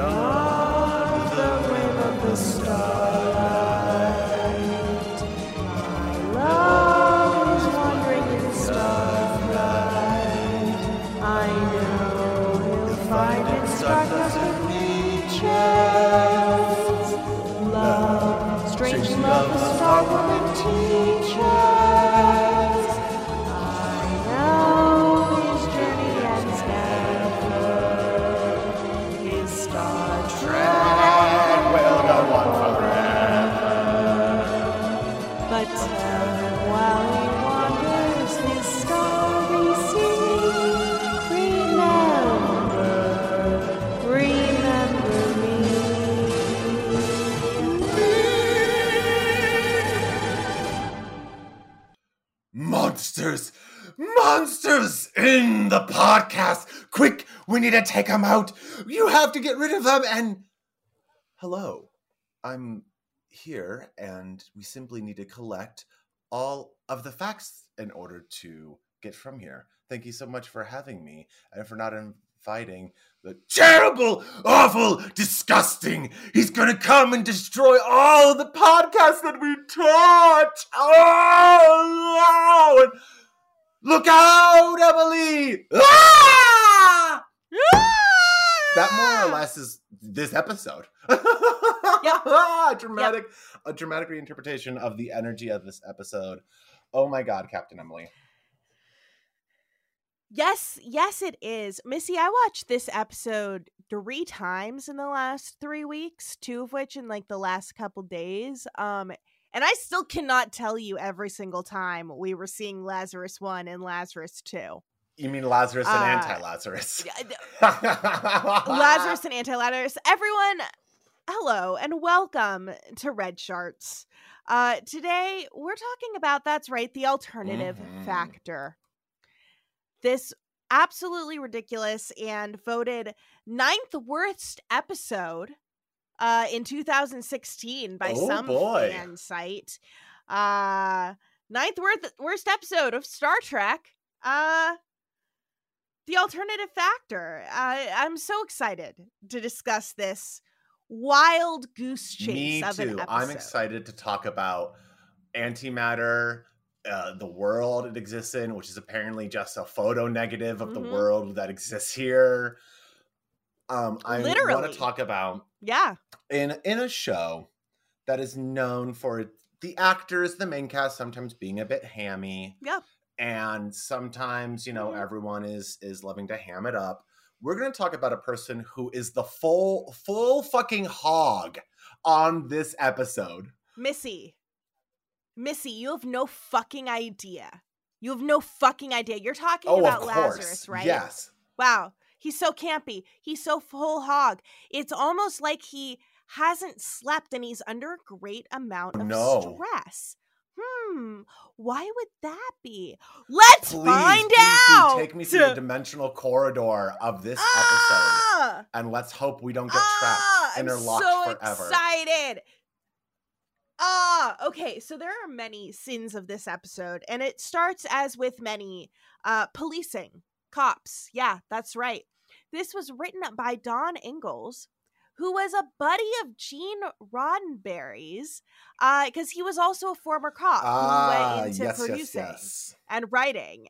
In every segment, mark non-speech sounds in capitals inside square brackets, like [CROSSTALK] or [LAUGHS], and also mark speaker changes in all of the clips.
Speaker 1: 야. To take them out. You have to get rid of them. And hello, I'm here, and we simply need to collect all of the facts in order to get from here. Thank you so much for having me and for not inviting the terrible, awful, disgusting. He's gonna come and destroy all the podcasts that we touch. Oh! Look out, Emily! Ah! That more or less is this episode. a [LAUGHS] dramatic, a dramatic reinterpretation of the energy of this episode. Oh my God, Captain Emily.
Speaker 2: Yes, yes, it is. Missy, I watched this episode three times in the last three weeks, two of which in like the last couple days. Um, and I still cannot tell you every single time we were seeing Lazarus 1 and Lazarus 2.
Speaker 1: You mean Lazarus and
Speaker 2: Uh,
Speaker 1: anti-Lazarus? [LAUGHS]
Speaker 2: Lazarus and Anti Lazarus. Everyone, hello and welcome to Redsharts. Uh, today we're talking about that's right, the alternative
Speaker 1: Mhm.
Speaker 2: factor. This absolutely ridiculous and voted ninth worst episode uh, in 2016 by
Speaker 1: Oh,
Speaker 2: some
Speaker 1: boy.
Speaker 2: fan site. Uh, ninth worst worst episode of Star Trek. Uh, the alternative factor. I I'm so excited to discuss this wild goose chase
Speaker 1: Me
Speaker 2: of an
Speaker 1: too. I'm excited to talk about antimatter, uh, the world it exists in, which is apparently just a photo negative of the
Speaker 2: Mhm.
Speaker 1: world that exists here. Um, I want to talk about
Speaker 2: Yeah,
Speaker 1: in in a show that is known for the actors, the main cast, sometimes being a bit hammy.
Speaker 2: Yeah.
Speaker 1: And sometimes, you know,
Speaker 2: Mhm.
Speaker 1: everyone is is loving to ham it up. We're gonna talk about a person who is the full full fucking hog on this episode.
Speaker 2: Missy. Missy, you have no fucking idea. You have no fucking idea. You're talking
Speaker 1: Oh,
Speaker 2: about. Lazarus, right?
Speaker 1: Yes.
Speaker 2: Wow. He's so campy. He's so full hog. It's almost like he hasn't slept and he's under a great amount of
Speaker 1: No.
Speaker 2: stress. Hmm. Why would that be? Let's
Speaker 1: Please,
Speaker 2: find
Speaker 1: please
Speaker 2: out.
Speaker 1: take me through the dimensional corridor of this episode.
Speaker 2: Ah!
Speaker 1: And let's hope we don't get trapped,
Speaker 2: Ah, I'm
Speaker 1: interlocked
Speaker 2: so
Speaker 1: forever.
Speaker 2: excited. Ah, okay. So there are many sins of this episode, and it starts as with many uh policing, cops. Yeah, that's right. This was written by Don Ingalls, who was a buddy of Gene Roddenberry's, uh, because he was also a former cop
Speaker 1: Ah,
Speaker 2: who went into
Speaker 1: yes, yes,
Speaker 2: producing
Speaker 1: yes.
Speaker 2: and writing.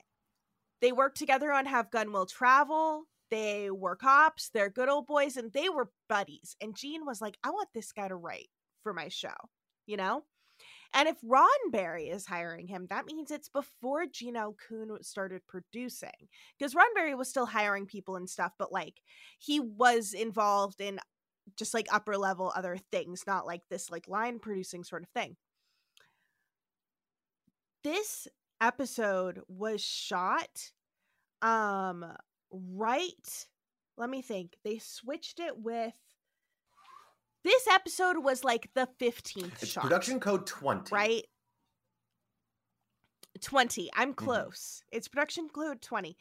Speaker 2: They worked together on Have Gun Will Travel. They were cops. They're good old boys, and they were buddies. And Gene was like, I want this guy to write for my show, you know? And if Roddenberry is hiring him, that means it's before Gene L. Coon started producing. Because Roddenberry was still hiring people and stuff, but like he was involved in just like upper level other things, not like this like line producing sort of thing. This episode was shot um right let me think they switched it with this episode was like the 15th
Speaker 1: It's
Speaker 2: shot
Speaker 1: production code 20.
Speaker 2: right 20 i'm
Speaker 1: Mm-hmm.
Speaker 2: close it's production code 20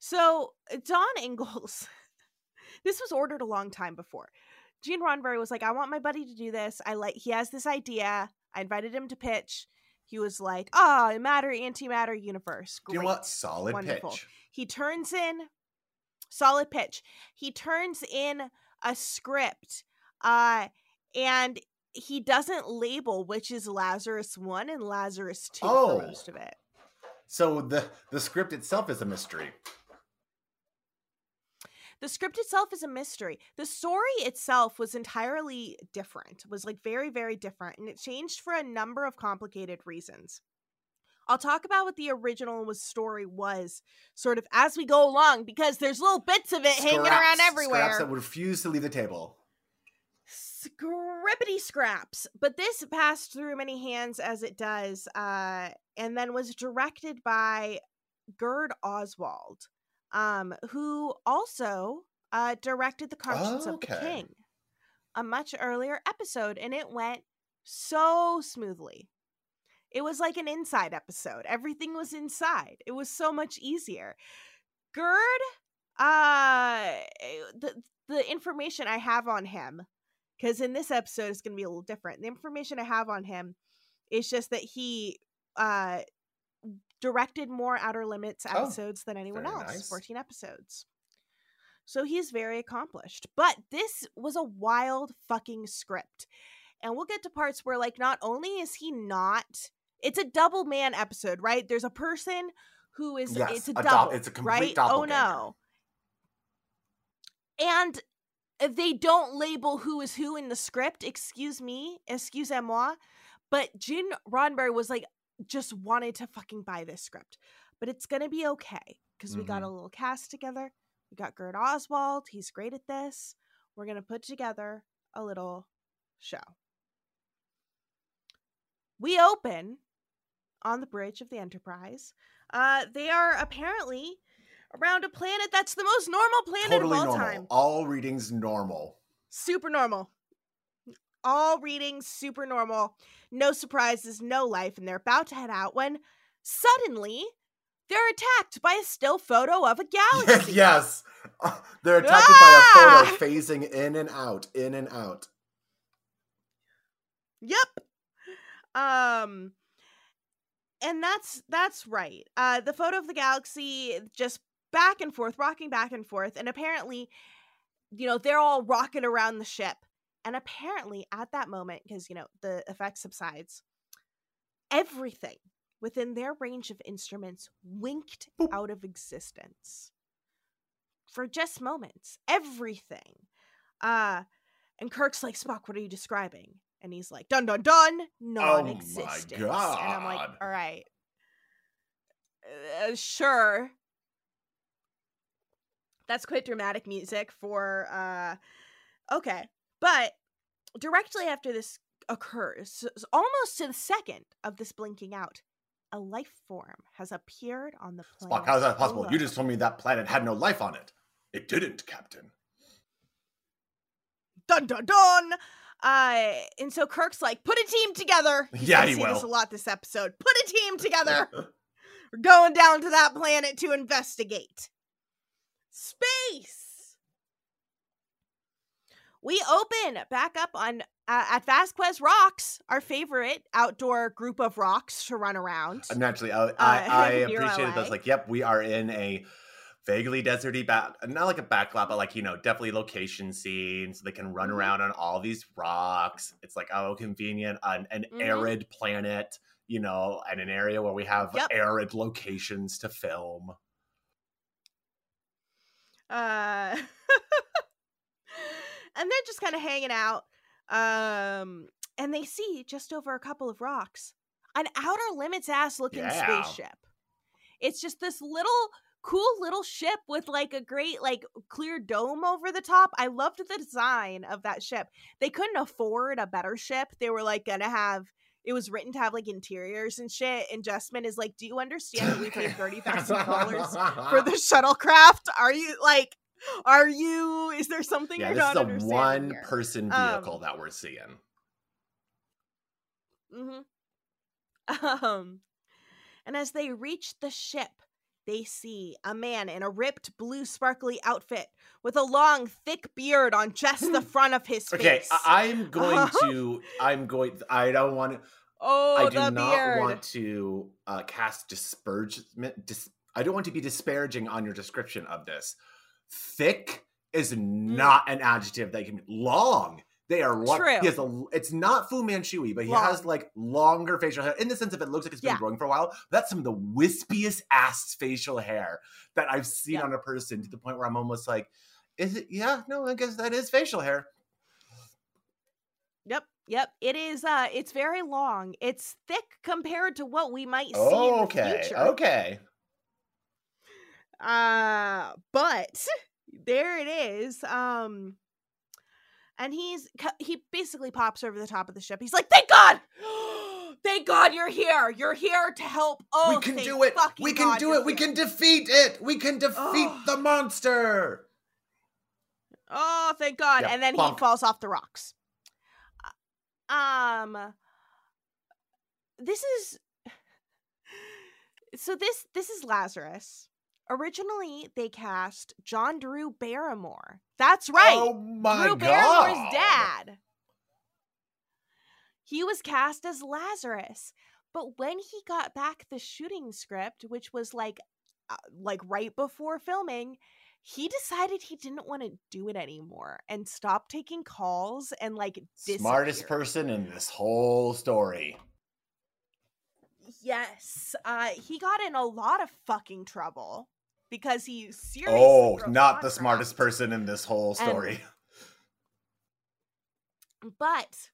Speaker 2: so don ingalls [LAUGHS] this was ordered a long time before gene roddenberry was like i want my buddy to do this i like he has this idea i invited him to pitch he was like oh matter antimatter universe
Speaker 1: Do you what? Solid
Speaker 2: Wonderful.
Speaker 1: pitch.
Speaker 2: he turns in solid pitch. He turns in a script, uh, and he doesn't label which is Lazarus one and Lazarus two
Speaker 1: Oh.
Speaker 2: for most of it.
Speaker 1: So the the script itself is a mystery.
Speaker 2: The script itself is a mystery. The story itself was entirely different, was like very, very different, and it changed for a number of complicated reasons. I'll talk about what the original was story was sort of as we go along because there's little bits of it hanging around everywhere.
Speaker 1: Scraps that would refuse to leave the table.
Speaker 2: Scrippity scraps. But this passed through many hands as it does, uh, and then was directed by Gerd Oswald, um, who also uh, directed The Conscience of the King, a much earlier episode, and it went so smoothly. It was like an inside episode. Everything was inside. It was so much easier. Gerd, uh, the the information I have on him because in this episode it's going to be a little different. The information I have on him is just that he uh directed more Outer Limits
Speaker 1: Oh,
Speaker 2: episodes than anyone else,
Speaker 1: nice.
Speaker 2: 14 episodes. So he's very accomplished. But this was a wild fucking script. And we'll get to parts where like not only is he not it's a double man episode, right? There's a person who is
Speaker 1: Yes,
Speaker 2: it's a
Speaker 1: a
Speaker 2: double.
Speaker 1: it's a complete
Speaker 2: right? Oh no. And they don't label who is who in the script. Excuse me, excusez-moi. But Gene Roddenberry was like, just wanted to fucking buy this script. But it's gonna be okay because we got
Speaker 1: Mm-hmm.
Speaker 2: a little cast together. We got Gerd Oswald. He's great at this. We're gonna put together a little show. We open on the bridge of the Enterprise. Uh, they are apparently around a planet that's the most normal planet
Speaker 1: Totally
Speaker 2: of all
Speaker 1: normal.
Speaker 2: time.
Speaker 1: All readings normal.
Speaker 2: Super normal. All readings super normal. No surprises, no life, and they're about to head out when suddenly they're attacked by a still photo of a [LAUGHS] galaxy.
Speaker 1: yes. Uh, They're attacked by a
Speaker 2: Ah!
Speaker 1: photo phasing in and out, in and out.
Speaker 2: Yep. Um and that's that's right. Uh the photo of the galaxy just back and forth, rocking back and forth, and apparently, you know, they're all rocking around the ship. And apparently at that moment, because you know, the effect subsides, everything within their range of instruments winked out of existence. For just moments. Everything. Uh and Kirk's like, Spock, what are you describing? And he's like, dun dun dun, non existence. and I'm like, all right. Uh, sure. That's quite dramatic music for uh okay. But directly after this occurs, almost to the second of this blinking out, a life form has appeared on the planet.
Speaker 1: Spock, how is that possible? You just told me that planet had no life on it. It didn't, Captain.
Speaker 2: dun dun dun. Uh, and so Kirk's like, put a team together. He's
Speaker 1: Yeah, he
Speaker 2: this
Speaker 1: will.
Speaker 2: a lot this episode. Put a team together. [LAUGHS] We're going down to that planet to investigate. Space. We open back up on uh, at Vasquez Rocks, our favorite outdoor group of rocks to run around.
Speaker 1: Uh, Naturally, I, I, I [LAUGHS]
Speaker 2: near
Speaker 1: appreciated those. Like, yep, we are in a vaguely deserty back, not like a backlot, but like you know, definitely location scene, so they can run
Speaker 2: Mhm.
Speaker 1: around on all these rocks. It's like oh, convenient, an, an
Speaker 2: Mhm.
Speaker 1: arid planet, you know, and an area where we have
Speaker 2: Yep.
Speaker 1: arid locations to film.
Speaker 2: Uh, [LAUGHS] and they're just kind of hanging out. Um, and they see just over a couple of rocks an outer limits ass looking
Speaker 1: Yeah.
Speaker 2: spaceship. It's just this little cool little ship with like a great like clear dome over the top. I loved the design of that ship. They couldn't afford a better ship. They were like gonna have it was written to have like interiors and shit. And Justman is like, Do you understand that we paid [LAUGHS] thirty thousand dollars for [LAUGHS] the shuttlecraft? Are you like, are you? Is there something
Speaker 1: yeah,
Speaker 2: you're
Speaker 1: this
Speaker 2: not
Speaker 1: is a
Speaker 2: understanding
Speaker 1: one
Speaker 2: here?
Speaker 1: person
Speaker 2: Um,
Speaker 1: vehicle that we're seeing.
Speaker 2: Mm-hmm. [LAUGHS] Um, and as they reach the ship, they see a man in a ripped blue sparkly outfit with a long, thick beard on just the [LAUGHS] front of his
Speaker 1: Okay,
Speaker 2: face.
Speaker 1: I- I'm going [LAUGHS] to. I'm going. I don't want to.
Speaker 2: oh,
Speaker 1: I do not
Speaker 2: beard.
Speaker 1: want to uh, cast disparagement. Dis, I don't want to be disparaging on your description of this, thick is not an adjective that can be long. They are long.
Speaker 2: True.
Speaker 1: He has a. It's not Fu Manchu, but he
Speaker 2: Long.
Speaker 1: has like longer facial hair in the sense of it looks like it's been
Speaker 2: Yeah.
Speaker 1: growing for a while. That's some of the wispiest ass facial hair that I've seen
Speaker 2: Yeah.
Speaker 1: on a person to the point where I'm almost like, is it? Yeah, no, I guess that is facial hair.
Speaker 2: Yep, yep. It is. Uh, it's very long. It's thick compared to what we might see in the
Speaker 1: Okay,
Speaker 2: future.
Speaker 1: okay.
Speaker 2: Uh, but there it is. Um, and he's he basically pops over the top of the ship. He's like, "Thank God, [GASPS] thank God you're here. You're here to help. Oh,
Speaker 1: we can do it. We can
Speaker 2: God
Speaker 1: do it. We
Speaker 2: here."
Speaker 1: can defeat it. We can defeat
Speaker 2: Oh.
Speaker 1: the monster.
Speaker 2: Oh, thank God!
Speaker 1: Yeah,
Speaker 2: and then
Speaker 1: bonk.
Speaker 2: he falls off the rocks. Uh, Um, this is [SIGHS] so this this is Lazarus. Originally, they cast John Drew Barrymore. That's right.
Speaker 1: Oh my
Speaker 2: Drew
Speaker 1: god.
Speaker 2: Barrymore's dad. He was cast as Lazarus. But when he got back the shooting script, which was like uh, like right before filming, he decided he didn't want to do it anymore and stopped taking calls and like
Speaker 1: Smartest person in this whole story.
Speaker 2: Yes. Uh he got in a lot of fucking trouble because he seriously
Speaker 1: Oh, not the smartest person in this whole
Speaker 2: And-
Speaker 1: story. [LAUGHS]
Speaker 2: but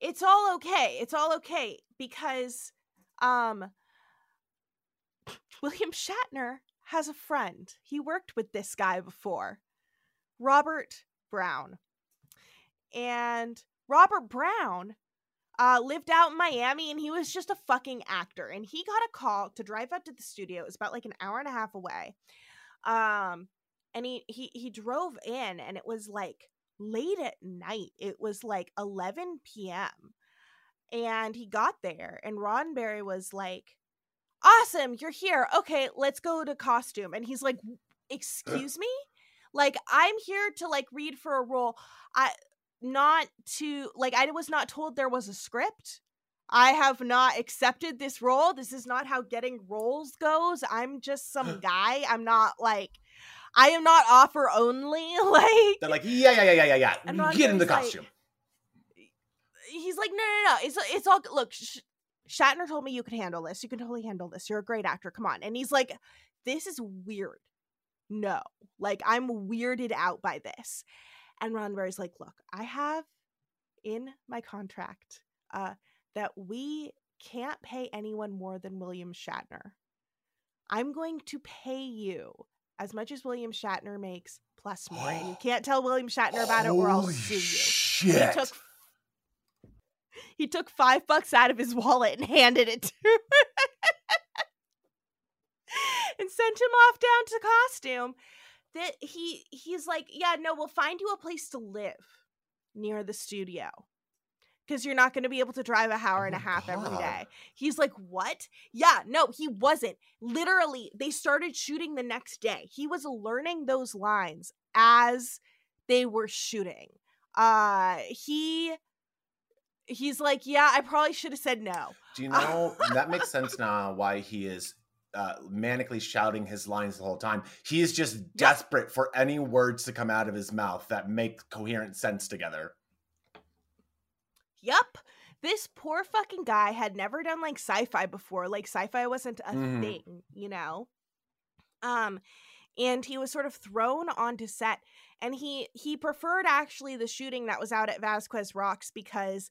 Speaker 2: it's all okay it's all okay because um william shatner has a friend. He worked with this guy before robert brown. And robert brown uh, lived out in miami and he was just a fucking actor and he got a call to drive out to the studio it was about like an hour and a half away um and he he he drove in and it was like late at night. It was like 11 p.m. And he got there, and Roddenberry was like, Awesome, you're here. Okay, let's go to costume. And he's like, Excuse me? Like, I'm here to like read for a role. I not to like I was not told there was a script. I have not accepted this role. This is not how getting roles goes. I'm just some [GASPS] guy. I'm not like I am not offer only. [LAUGHS] Like
Speaker 1: They're like, yeah, yeah, yeah, yeah, yeah, yeah. Get in the
Speaker 2: Jeremy's like-
Speaker 1: costume.
Speaker 2: he's like, no, no, no. It's it's all look. Sh- Shatner told me you can handle this. You can totally handle this. You're a great actor. Come on. And he's like, this is weird. No, like I'm weirded out by this. And Roddenberry's like, look, I have in my contract uh, that we can't pay anyone more than William Shatner. I'm going to pay you as much as William Shatner makes plus more. And you [GASPS] can't tell William Shatner about it or I'll
Speaker 1: Holy
Speaker 2: sue you
Speaker 1: Shit.
Speaker 2: he took he took five bucks out of his wallet and handed it to [LAUGHS] him and sent him off down to costume that he he's like yeah no we'll find you a place to live near the studio because you're not going to be able to drive an hour
Speaker 1: Oh
Speaker 2: and a half every day. He's like what? Yeah no he wasn't. Literally they started shooting the next day. He was learning those lines as they were shooting. Uh he he's like yeah i probably should have said no.
Speaker 1: Do you [LAUGHS] know that makes sense now why he is uh, manically shouting his lines the whole time? He is just desperate for any words to come out of his mouth that make coherent sense together.
Speaker 2: Yup. This poor fucking guy had never done like sci-fi before. Like sci-fi wasn't a
Speaker 1: Mhm.
Speaker 2: thing, you know. Um and he was sort of thrown onto set and he he preferred actually the shooting that was out at Vasquez Rocks because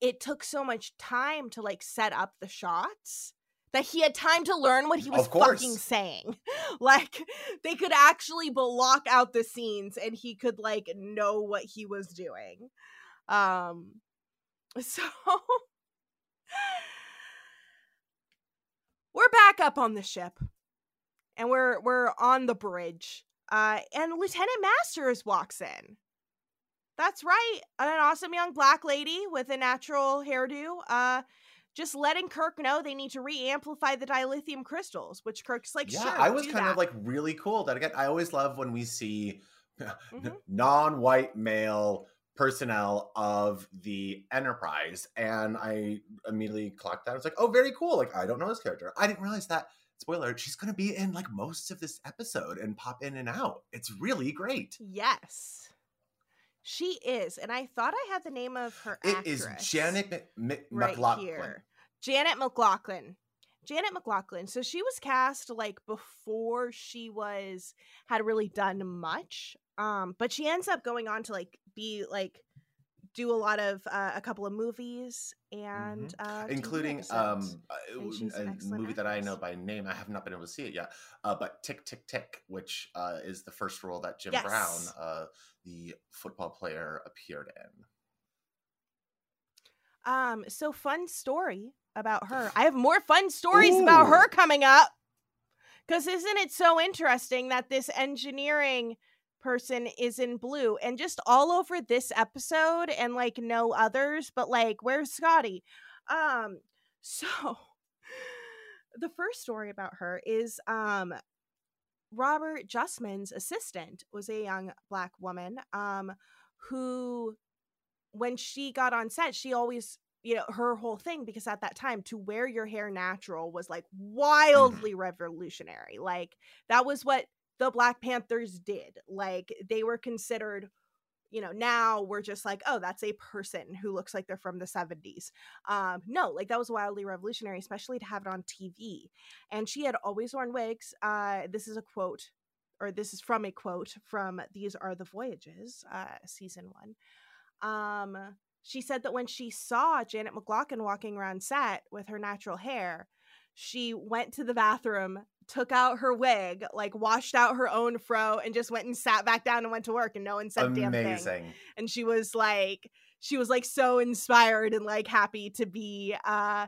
Speaker 2: it took so much time to like set up the shots that he had time to learn what he was fucking saying. [LAUGHS] Like they could actually block out the scenes and he could like know what he was doing. Um [LAUGHS] so we're back up on the ship and we're we're on the bridge. Uh and Lieutenant Masters walks in. That's right. An awesome young black lady with a natural hairdo. Uh just letting Kirk know they need to re-amplify the dilithium crystals, which Kirk's like,
Speaker 1: yeah,
Speaker 2: sure.
Speaker 1: I was kind
Speaker 2: that."
Speaker 1: of like really cool. That again, I always love when we see [LAUGHS]
Speaker 2: Mhm.
Speaker 1: non-white male personnel of the Enterprise, and I immediately clocked that. I was like, "Oh, very cool!" Like I don't know this character. I didn't realize that spoiler, she's going to be in like most of this episode and pop in and out. It's really great.
Speaker 2: Yes. She is. And I thought I had the name of her
Speaker 1: It
Speaker 2: actress.
Speaker 1: is Janet Mc-
Speaker 2: right
Speaker 1: MacLachlan.
Speaker 2: here. Janet MacLachlan. Janet MacLachlan. So she was cast like before she was had really done much. Um, but she ends up going on to like be like do a lot of uh, a couple of movies and uh,
Speaker 1: Mm-hmm. including um a,
Speaker 2: And
Speaker 1: a
Speaker 2: excellent
Speaker 1: movie that I know by name. I have not been able to see it yet. Uh, but Tick Tick Tick, which uh, is the first role that Jim
Speaker 2: Yes.
Speaker 1: Brown, uh, the football player, appeared in.
Speaker 2: Um, so fun story about her. I have more fun stories about her coming up. Cause isn't it so interesting that this engineering person is in blue and just all over this episode and like no others, but like where's Scotty? Um, [LAUGHS] so the first story about her is um Robert Justman's assistant was a young black woman um who when she got on set, she always, you know, her whole thing, because at that time, to wear your hair natural was like wildly revolutionary. Like, that was what the Black Panthers did. Like, they were considered, you know, now we're just like, oh, that's a person who looks like they're from the 70s. Um, no, like, that was wildly revolutionary, especially to have it on TV. And she had always worn wigs. Uh, this is a quote. Or this is from a quote from These Are the Voyages, uh, season one um she said that when she saw Janet MacLachlan walking around set with her natural hair, she went to the bathroom, took out her wig, like washed out her own fro, and just went and sat back down and went to work, and no one said a damn thing.
Speaker 1: Amazing.
Speaker 2: And she was like, she was like so inspired and like happy to be uh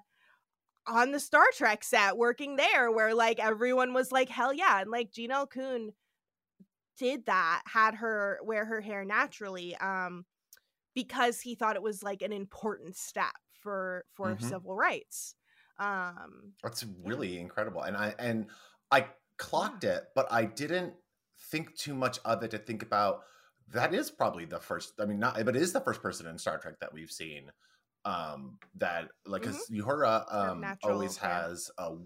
Speaker 2: on the Star Trek set working there, where like everyone was like, hell yeah, and like Gene Coon did that, had her wear her hair naturally. Um because he thought it was like an important step for for
Speaker 1: Mhm.
Speaker 2: civil rights. Um
Speaker 1: That's really incredible. And I and I clocked it, but I didn't think too much of it to think about that is probably the first I mean not but it is the first person in Star Trek that we've seen um that like because Uhura um
Speaker 2: natural
Speaker 1: always has a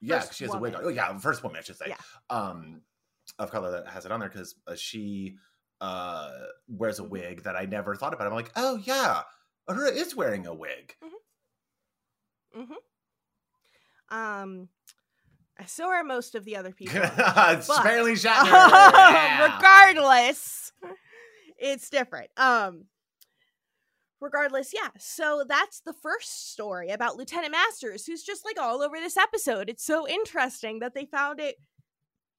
Speaker 1: yeah
Speaker 2: First
Speaker 1: she has a wig on. oh yeah first woman I should say
Speaker 2: Yeah.
Speaker 1: um of color that has it on there because uh, she uh wears a
Speaker 2: Mhm.
Speaker 1: wig that I never thought about I'm like oh yeah Uhura is wearing a wig
Speaker 2: um so are most of the other people. [LAUGHS]
Speaker 1: it's
Speaker 2: But-
Speaker 1: Stanley Shatner. [LAUGHS] Yeah.
Speaker 2: regardless it's different um regardless yeah so that's the first story about lieutenant masters who's just like all over this episode it's so interesting that they found it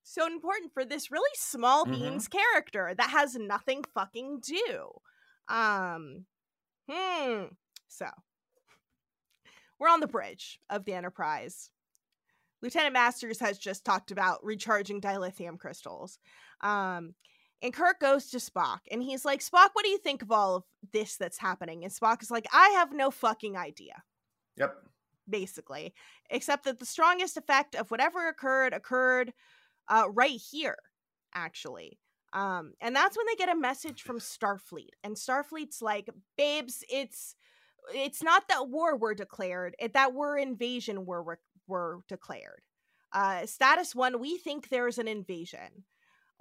Speaker 2: so important for this really small
Speaker 1: Mhm.
Speaker 2: beans character that has nothing fucking do um hmm so we're on the bridge of the enterprise Lieutenant Masters has just talked about recharging dilithium crystals. Um, and Kirk goes to Spock and he's like, Spock, what do you think of all of this that's happening? And Spock is like, I have no fucking idea,
Speaker 1: Yep.
Speaker 2: basically, except that the strongest effect of whatever occurred occurred uh, right here, actually. Um, and that's when they get a message from Starfleet. And Starfleet's like, babes, it's it's not that war were declared, it that war invasion were were, were declared. Uh, status one, we think there's an invasion.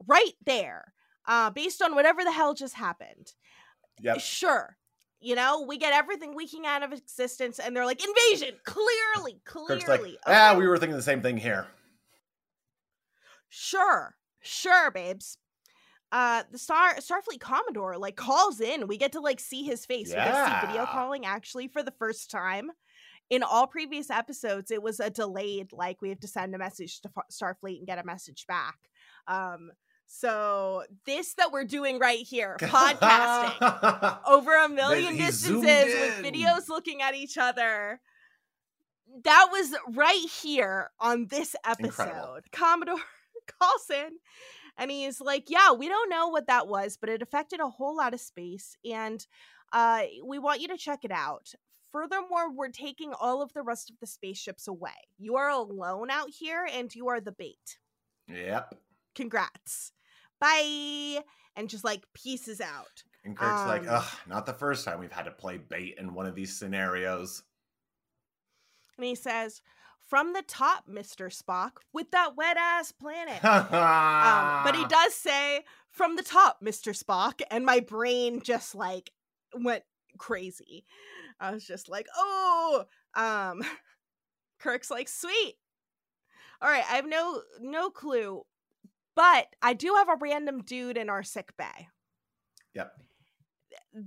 Speaker 2: Right there. Uh, based on whatever the hell just happened.
Speaker 1: Yep.
Speaker 2: Sure. You know, we get everything leaking out of existence, and they're like, invasion! Clearly, clearly.
Speaker 1: like, ah,
Speaker 2: okay?
Speaker 1: we were thinking the same thing here.
Speaker 2: Sure, sure, babes. Uh, the Star Starfleet Commodore like calls in. We get to like see his face. We get to see video calling actually for the first time. In all previous episodes, it was a delayed. Like we have to send a message to Starfleet and get a message back. Um, so this that we're doing right here, podcasting [LAUGHS] over a million distances with videos looking at each other. That was right here on this episode.
Speaker 1: Incredible.
Speaker 2: Commodore [LAUGHS] calls in and he's like, Yeah, we don't know what that was, but it affected a whole lot of space. And uh, we want you to check it out. Furthermore, we're taking all of the rest of the spaceships away. You are alone out here and you are the bait.
Speaker 1: Yep.
Speaker 2: Congrats. Bye. And just like pieces out.
Speaker 1: And Kirk's like,
Speaker 2: Um,
Speaker 1: ugh, not the first time we've had to play bait in one of these scenarios.
Speaker 2: And he says, From the top, Mr. Spock, with that wet ass planet. [LAUGHS]
Speaker 1: um,
Speaker 2: but he does say, From the top, Mr. Spock. And my brain just like went crazy. I was just like, Oh, um, [LAUGHS] Kirk's like, Sweet. All right, I have no no clue, but I do have a random dude in our sick bay.
Speaker 1: Yep.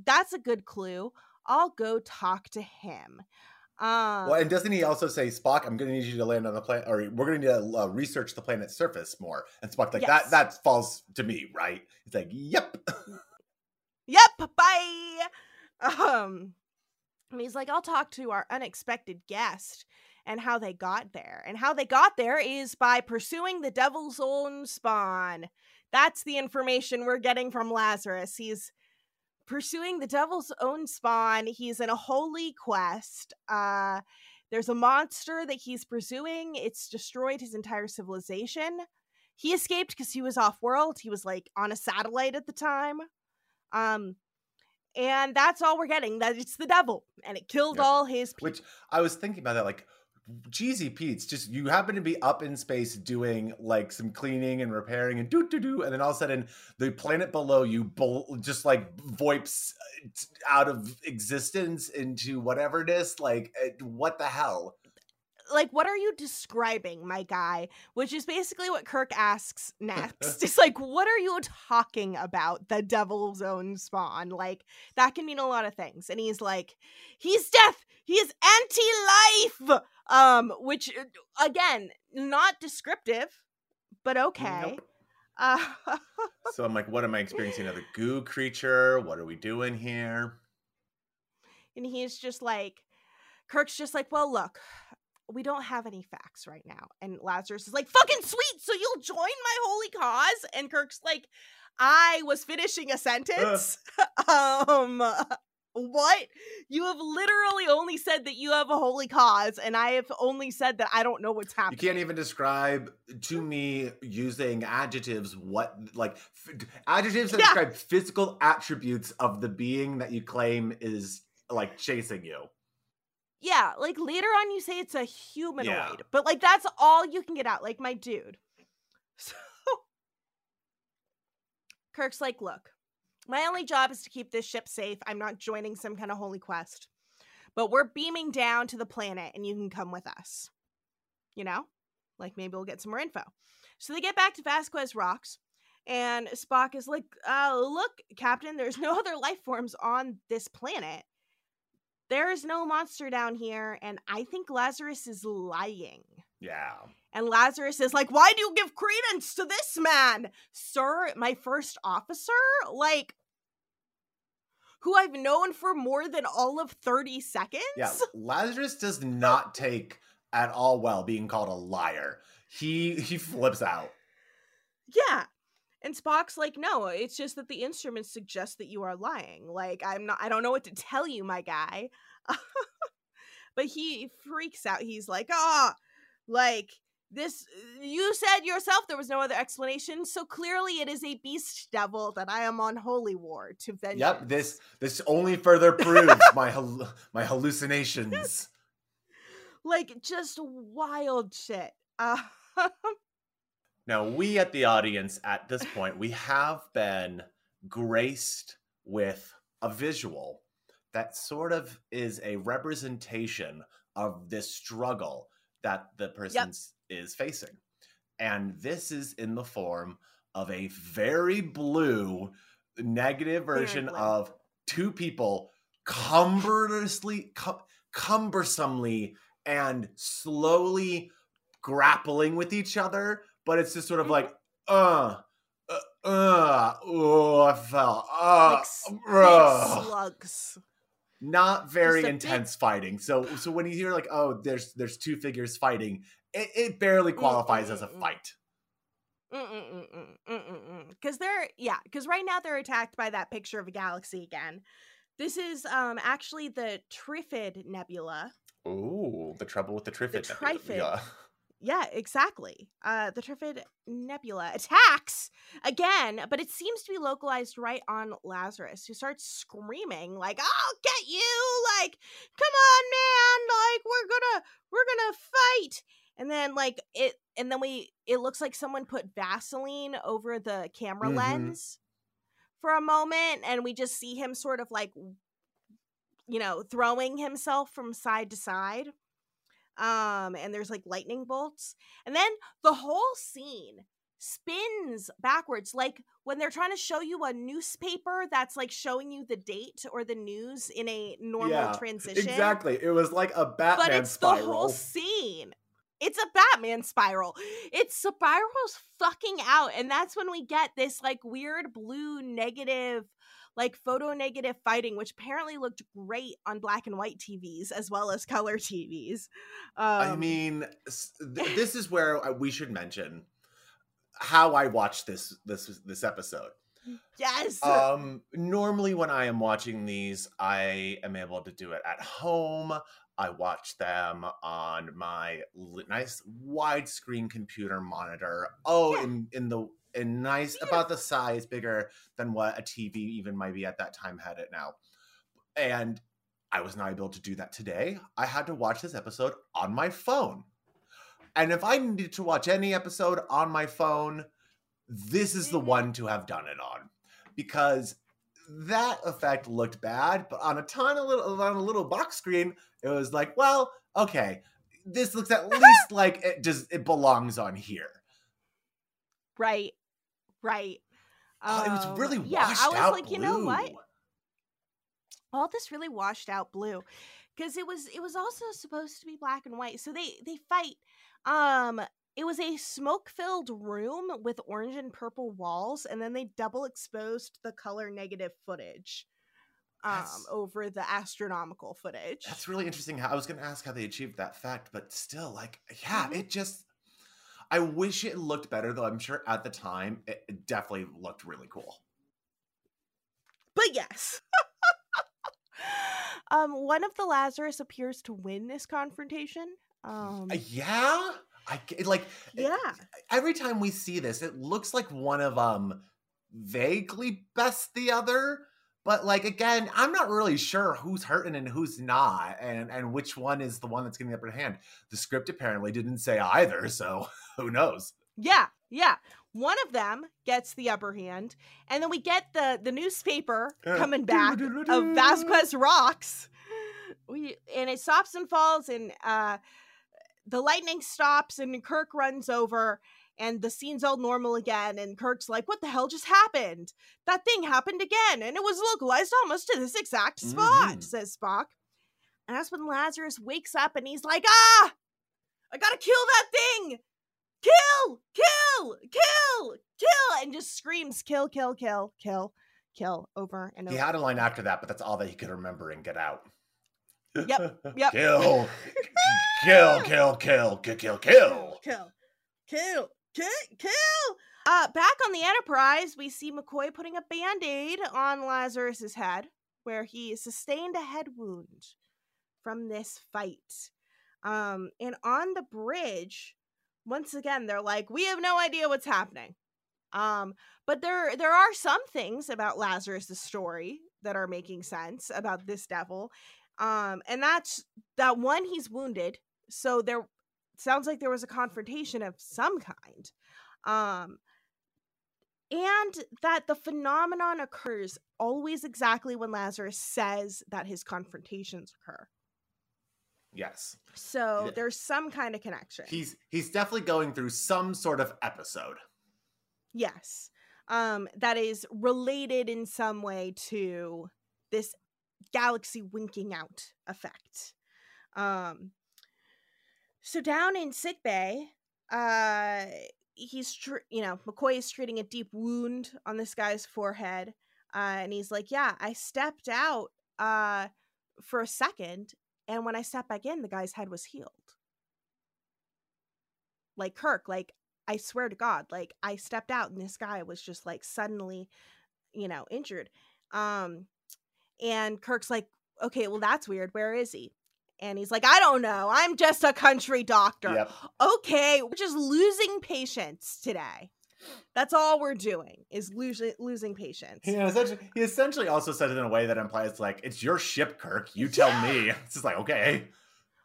Speaker 2: That's a good clue. I'll go talk to him. Um,
Speaker 1: Well, and doesn't he also say, Spock, I'm going to need you to land on the planet, or we're going to need to uh, research the planet's surface more? And Spock's like,
Speaker 2: Yes.
Speaker 1: that that falls to me, right? He's like, yep.
Speaker 2: Yep, bye. Um, and he's like, I'll talk to our unexpected guest and how they got there. And how they got there is by pursuing the devil's own spawn. That's the information we're getting from Lazarus. He's pursuing the devil's own spawn. He's in a holy quest. Uh there's a monster that he's pursuing. It's destroyed his entire civilization. He escaped because he was off world. He was like on a satellite at the time. Um, and that's all we're getting. That it's the devil, and it killed all his people.
Speaker 1: Which I was thinking about that, like, Jeezy Pete's just you happen to be up in space doing like some cleaning and repairing and do do do, and then all of a sudden the planet below you bol- just like voips uh, out of existence into whatever it is. Like, eh, what the hell?
Speaker 2: like, what are you describing, my guy? Which is basically what Kirk asks next. [LAUGHS] it's like, what are you talking about? The devil's own spawn. Like, that can mean a lot of things. And he's like, he's death. He is anti-life. Um, which uh, again, not descriptive, but okay.
Speaker 1: Nope.
Speaker 2: Uh, [LAUGHS]
Speaker 1: So I'm like, what am I experiencing? Another goo creature? What are we doing here?
Speaker 2: and he's just like kirk's just like well look we don't have any facts right now and lazarus is like fucking sweet so you'll join my holy cause and kirk's like i was finishing a sentence [LAUGHS] um what you have literally only said that you have a holy cause and i have only said that i don't know what's happening.
Speaker 1: You can't even describe to me using adjectives what like f- adjectives that
Speaker 2: Yeah.
Speaker 1: describe physical attributes of the being that you claim is like chasing you.
Speaker 2: Yeah, like later on you say it's a humanoid, but like that's all you can get out, like my dude. [LAUGHS] So Kirk's like, look, my only job is to keep this ship safe. I'm not joining some kind of holy quest. But we're beaming down to the planet and you can come with us. You know? Like maybe we'll get some more info. So they get back to Vasquez Rocks, and Spock is like, uh, look, Captain, there's no [LAUGHS] other life forms on this planet there is no monster down here and i think lazarus is lying
Speaker 1: Yeah.
Speaker 2: And lazarus is like why do you give credence to this man sir my first officer like who i've known for more than all of 30 seconds
Speaker 1: Yeah. [LAUGHS] Lazarus does not take at all well being called a liar. He he flips out.
Speaker 2: yeah and spock's like no it's just that the instruments suggest that you are lying like i'm not i don't know what to tell you my guy [LAUGHS] but he freaks out he's like ah like this you said yourself there was no other explanation so clearly it is a beast devil that i am on holy war to vengeance
Speaker 1: Yep, this this only further proves [LAUGHS] my hal- my hallucinations.
Speaker 2: like just wild shit. Uh [LAUGHS]
Speaker 1: Now, we at the audience at this point, we have been graced with a visual that sort of is a representation of this struggle that the person is facing. And this is in the form of a very blue negative version
Speaker 2: blue.
Speaker 1: of two people cumberously cum- cumbersomely and slowly grappling with each other but it's just sort of
Speaker 2: Mhm.
Speaker 1: like uh uh, uh oh i fell uh,
Speaker 2: like
Speaker 1: ugh.
Speaker 2: slugs
Speaker 1: not very
Speaker 2: a big-
Speaker 1: intense fighting so so when you hear like oh there's there's two figures fighting it, it barely mm, mm, qualifies as mm, a
Speaker 2: Mm-mm-mm-mm.
Speaker 1: fight
Speaker 2: Because they're yeah, because right now they're attacked by that picture of a galaxy again. This is um actually the Trifid Nebula.
Speaker 1: Ooh, the trouble with the Trifid.
Speaker 2: the Trifid.
Speaker 1: Yeah.
Speaker 2: Yeah, exactly. Uh, the Trifid Nebula attacks again, but it seems to be localized right on Lazarus, who starts screaming like, "I'll get you! Like, come on, man! Like, we're gonna, we're gonna fight!" And then like it, and then we, it looks like someone put Vaseline over the camera
Speaker 1: Mhm.
Speaker 2: lens for a moment, and we just see him sort of like, you know, throwing himself from side to side um and there's like lightning bolts and then the whole scene spins backwards like when they're trying to show you a newspaper that's like showing you the date or the news in a normal
Speaker 1: Yeah,
Speaker 2: transition
Speaker 1: Exactly. It was like a Batman
Speaker 2: but it's
Speaker 1: spiral.
Speaker 2: the whole scene it's a batman spiral it spirals fucking out and that's when we get this like weird blue negative like photo negative fighting which apparently looked great on black and white tvs as well as color [LAUGHS] tvs um,
Speaker 1: I mean, [LAUGHS] th- this is where we should mention how I watched this this this episode.
Speaker 2: yes
Speaker 1: Um, normally when I am watching these, I am able to do it at home. I watch them on my nice widescreen computer monitor. Oh,
Speaker 2: Yeah.
Speaker 1: in in the in nice about the size, bigger than what a TV even might be at that time had it now. And I was not able to do that today. I had to watch this episode on my phone. And if I needed to watch any episode on my phone, this is the
Speaker 2: Mhm.
Speaker 1: one to have done it on because that effect looked bad, but on a ton of little on a little box screen, it was like, well, okay, this looks at [LAUGHS] least like it does it belongs on here.
Speaker 2: right right.
Speaker 1: Oh, it
Speaker 2: Um,
Speaker 1: was really
Speaker 2: yeah i was
Speaker 1: out
Speaker 2: like you know what? All this really washed out blue because it was it was also supposed to be black and white so they they fight um it was a smoke filled room with orange and purple walls and then they double exposed the color negative footage um over the astronomical footage
Speaker 1: That's really interesting. I was going to ask how they achieved that fact, but still, like, yeah,
Speaker 2: Mhm.
Speaker 1: it just. I wish it looked better, though. I'm sure at the time it it definitely looked really cool.
Speaker 2: but yes [LAUGHS] um one of the lazarus appears to win this confrontation um
Speaker 1: yeah, I like.
Speaker 2: yeah
Speaker 1: every time we see this, it looks like one of them vaguely best the other. But like again, I'm not really sure who's hurting and who's not, and and which one is the one that's getting the upper hand. The script apparently didn't say either, [LAUGHS] so who knows?
Speaker 2: Yeah, yeah. One of them gets the upper hand, and then we get the the newspaper
Speaker 1: Uh,
Speaker 2: coming back of. Vasquez rocks. We and it stops and falls, and uh, the lightning stops, and Kirk runs over, and the scene's all normal again. And Kirk's like, "What the hell just happened? That thing happened again, and it was localized almost to this exact spot,"
Speaker 1: Mhm.
Speaker 2: says Spock. And that's when Lazarus wakes up, and he's like, "Ah, I gotta kill that thing." kill, kill, kill, kill, and just screams, kill, kill, kill, kill, kill, over and over.
Speaker 1: He had a line after that, but that's all that he could remember and get out.
Speaker 2: Yep, [LAUGHS] yep. [LAUGHS]
Speaker 1: kill, kill, kill, kill, kill, kill, kill.
Speaker 2: kill, kill, kill, kill. Uh, back on the Enterprise, we see McCoy putting a band aid on Lazarus's head, where he sustained a head wound from this fight. Um, and on the bridge, once again, they're like, "We have no idea what's happening." Um, but there there are some things about Lazarus' story that are making sense about this devil. Um, and that's that one he's wounded. So there sounds like there was a confrontation of some kind. Um and that the phenomenon occurs always exactly when Lazarus says that his confrontations occur.
Speaker 1: Yes,
Speaker 2: So there's some kind of connection.
Speaker 1: he's he's definitely going through some sort of episode.
Speaker 2: Yes. Um, that is related in some way to this galaxy winking out effect. Um, so down in sick bay, uh, he's tr- you know McCoy is treating a deep wound on this guy's forehead, uh, and he's like, "Yeah, I stepped out uh, for a second, and when I stepped back in, the guy's head was healed." Like Kirk, like I swear to God, like I stepped out and this guy was just like suddenly, you know, injured. Um, and Kirk's like, okay, well that's weird. Where is he? And he's like, I don't know. I'm just a country doctor.
Speaker 1: Yep.
Speaker 2: Okay, we're just losing patients today. That's all we're doing is losing losing patients.
Speaker 1: He essentially, he essentially also said it in a way that implies like it's your ship, Kirk. You tell me. [LAUGHS] It's just like okay.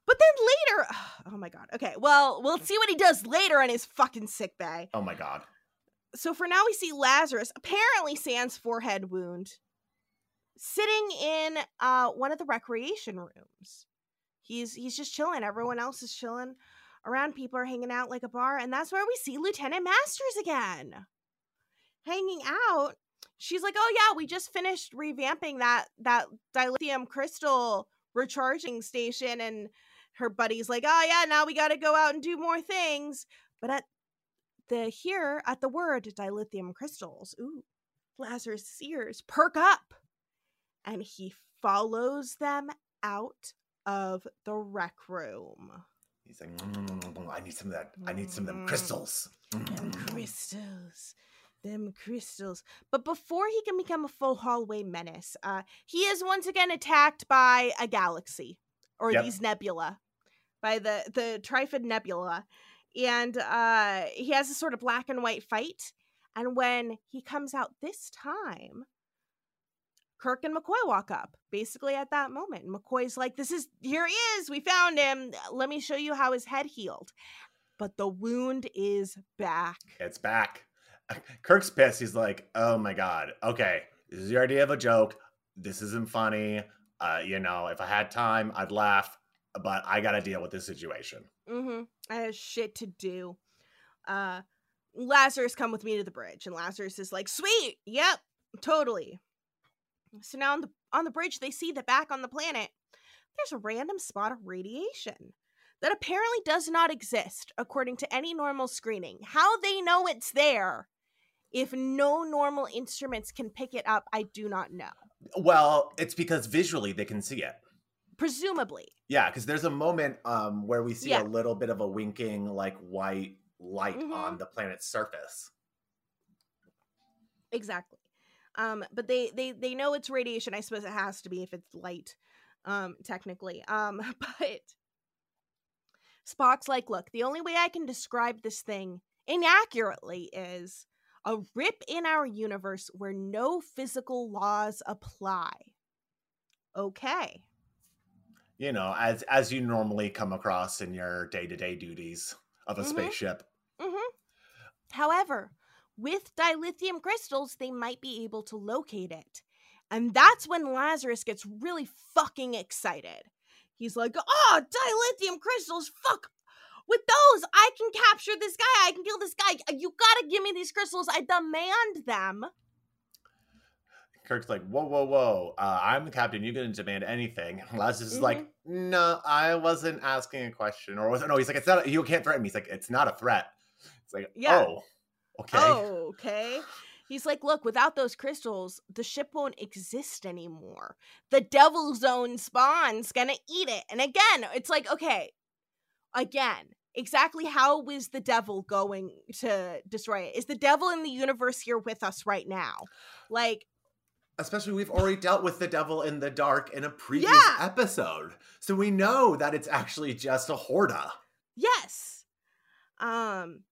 Speaker 2: But then later, [SIGHS] oh my god. Okay, well, we'll see what he does later in his fucking sick bay.
Speaker 1: Oh my god.
Speaker 2: So for now, we see Lazarus, apparently sans forehead wound, sitting in uh one of the recreation rooms. He's he's just chilling. Everyone else is chilling around. People are hanging out like a bar, and that's where we see Lieutenant Masters again, hanging out. She's like, "Oh yeah, we just finished revamping that that dilithium crystal recharging station," and her buddy's like, "Oh yeah, now we got to go out and do more things." But at the here at the word dilithium crystals, ooh, Lazarus' ears perk up, and he follows them out of the rec room.
Speaker 1: He's like, "Mm, mm, mm, I need some of that. I need some of them crystals.
Speaker 2: Them crystals. Them crystals. But before he can become a full hallway menace, uh, he is once again attacked by a galaxy or
Speaker 1: Yep.
Speaker 2: these nebula, by the the Trifid Nebula, and uh, he has a sort of black and white fight. And when he comes out this time, Kirk and McCoy walk up basically at that moment. McCoy's like, This is here he is. We found him. Let me show you how his head healed. But the wound is back.
Speaker 1: It's back. [LAUGHS] Kirk's pissed. He's like, oh my god. Okay, this is your idea of a joke. This isn't funny. Uh, you know, if I had time, I'd laugh, but I got to deal with this situation.
Speaker 2: Mm-hmm. I have shit to do. Uh Lazarus, come with me to the bridge. And Lazarus is like, sweet, yep, totally. So now on the on the bridge, they see that back on the planet, there's a random spot of radiation that apparently does not exist according to any normal screening. How they know it's there if no normal instruments can pick it up, I do not know.
Speaker 1: Well, it's because visually they can see it.
Speaker 2: Presumably.
Speaker 1: Yeah, because there's a moment um, where we see
Speaker 2: Yeah.
Speaker 1: a little bit of a winking, like white light
Speaker 2: Mhm.
Speaker 1: on the planet's surface.
Speaker 2: Exactly. Um, but they they they know it's radiation. I suppose it has to be if it's light, um, technically. Um, [LAUGHS] but Spock's like, look, the only way I can describe this thing inaccurately is a rip in our universe where no physical laws apply. Okay.
Speaker 1: You know, as as you normally come across in your day to day duties of a
Speaker 2: Mhm.
Speaker 1: spaceship.
Speaker 2: Mm-hmm. However, with dilithium crystals, they might be able to locate it. And that's when Lazarus gets really fucking excited. He's like, oh, dilithium crystals, fuck. With those, I can capture this guy. I can kill this guy. You gotta give me these crystals. I demand them.
Speaker 1: Kirk's like, whoa, whoa, whoa. Uh, I'm the captain. You can demand anything. [LAUGHS] Lazarus is like,
Speaker 2: Mm-hmm.
Speaker 1: no, I wasn't asking a question. Or was it? No, he's like, it's not, a, you can't threaten me. He's like, it's not a threat. It's like,
Speaker 2: Yeah.
Speaker 1: oh, okay. [LAUGHS]
Speaker 2: Oh, okay. He's like, look, without those crystals, the ship won't exist anymore. The devil's own spawn's gonna eat it. And again, it's like, okay, again, exactly how is the devil going to destroy it? Is the devil in the universe here with us right now? Like,
Speaker 1: Especially, we've already dealt with the devil in the dark in a previous
Speaker 2: Yeah.
Speaker 1: episode. So we know that it's actually just a Horta.
Speaker 2: yes. Um,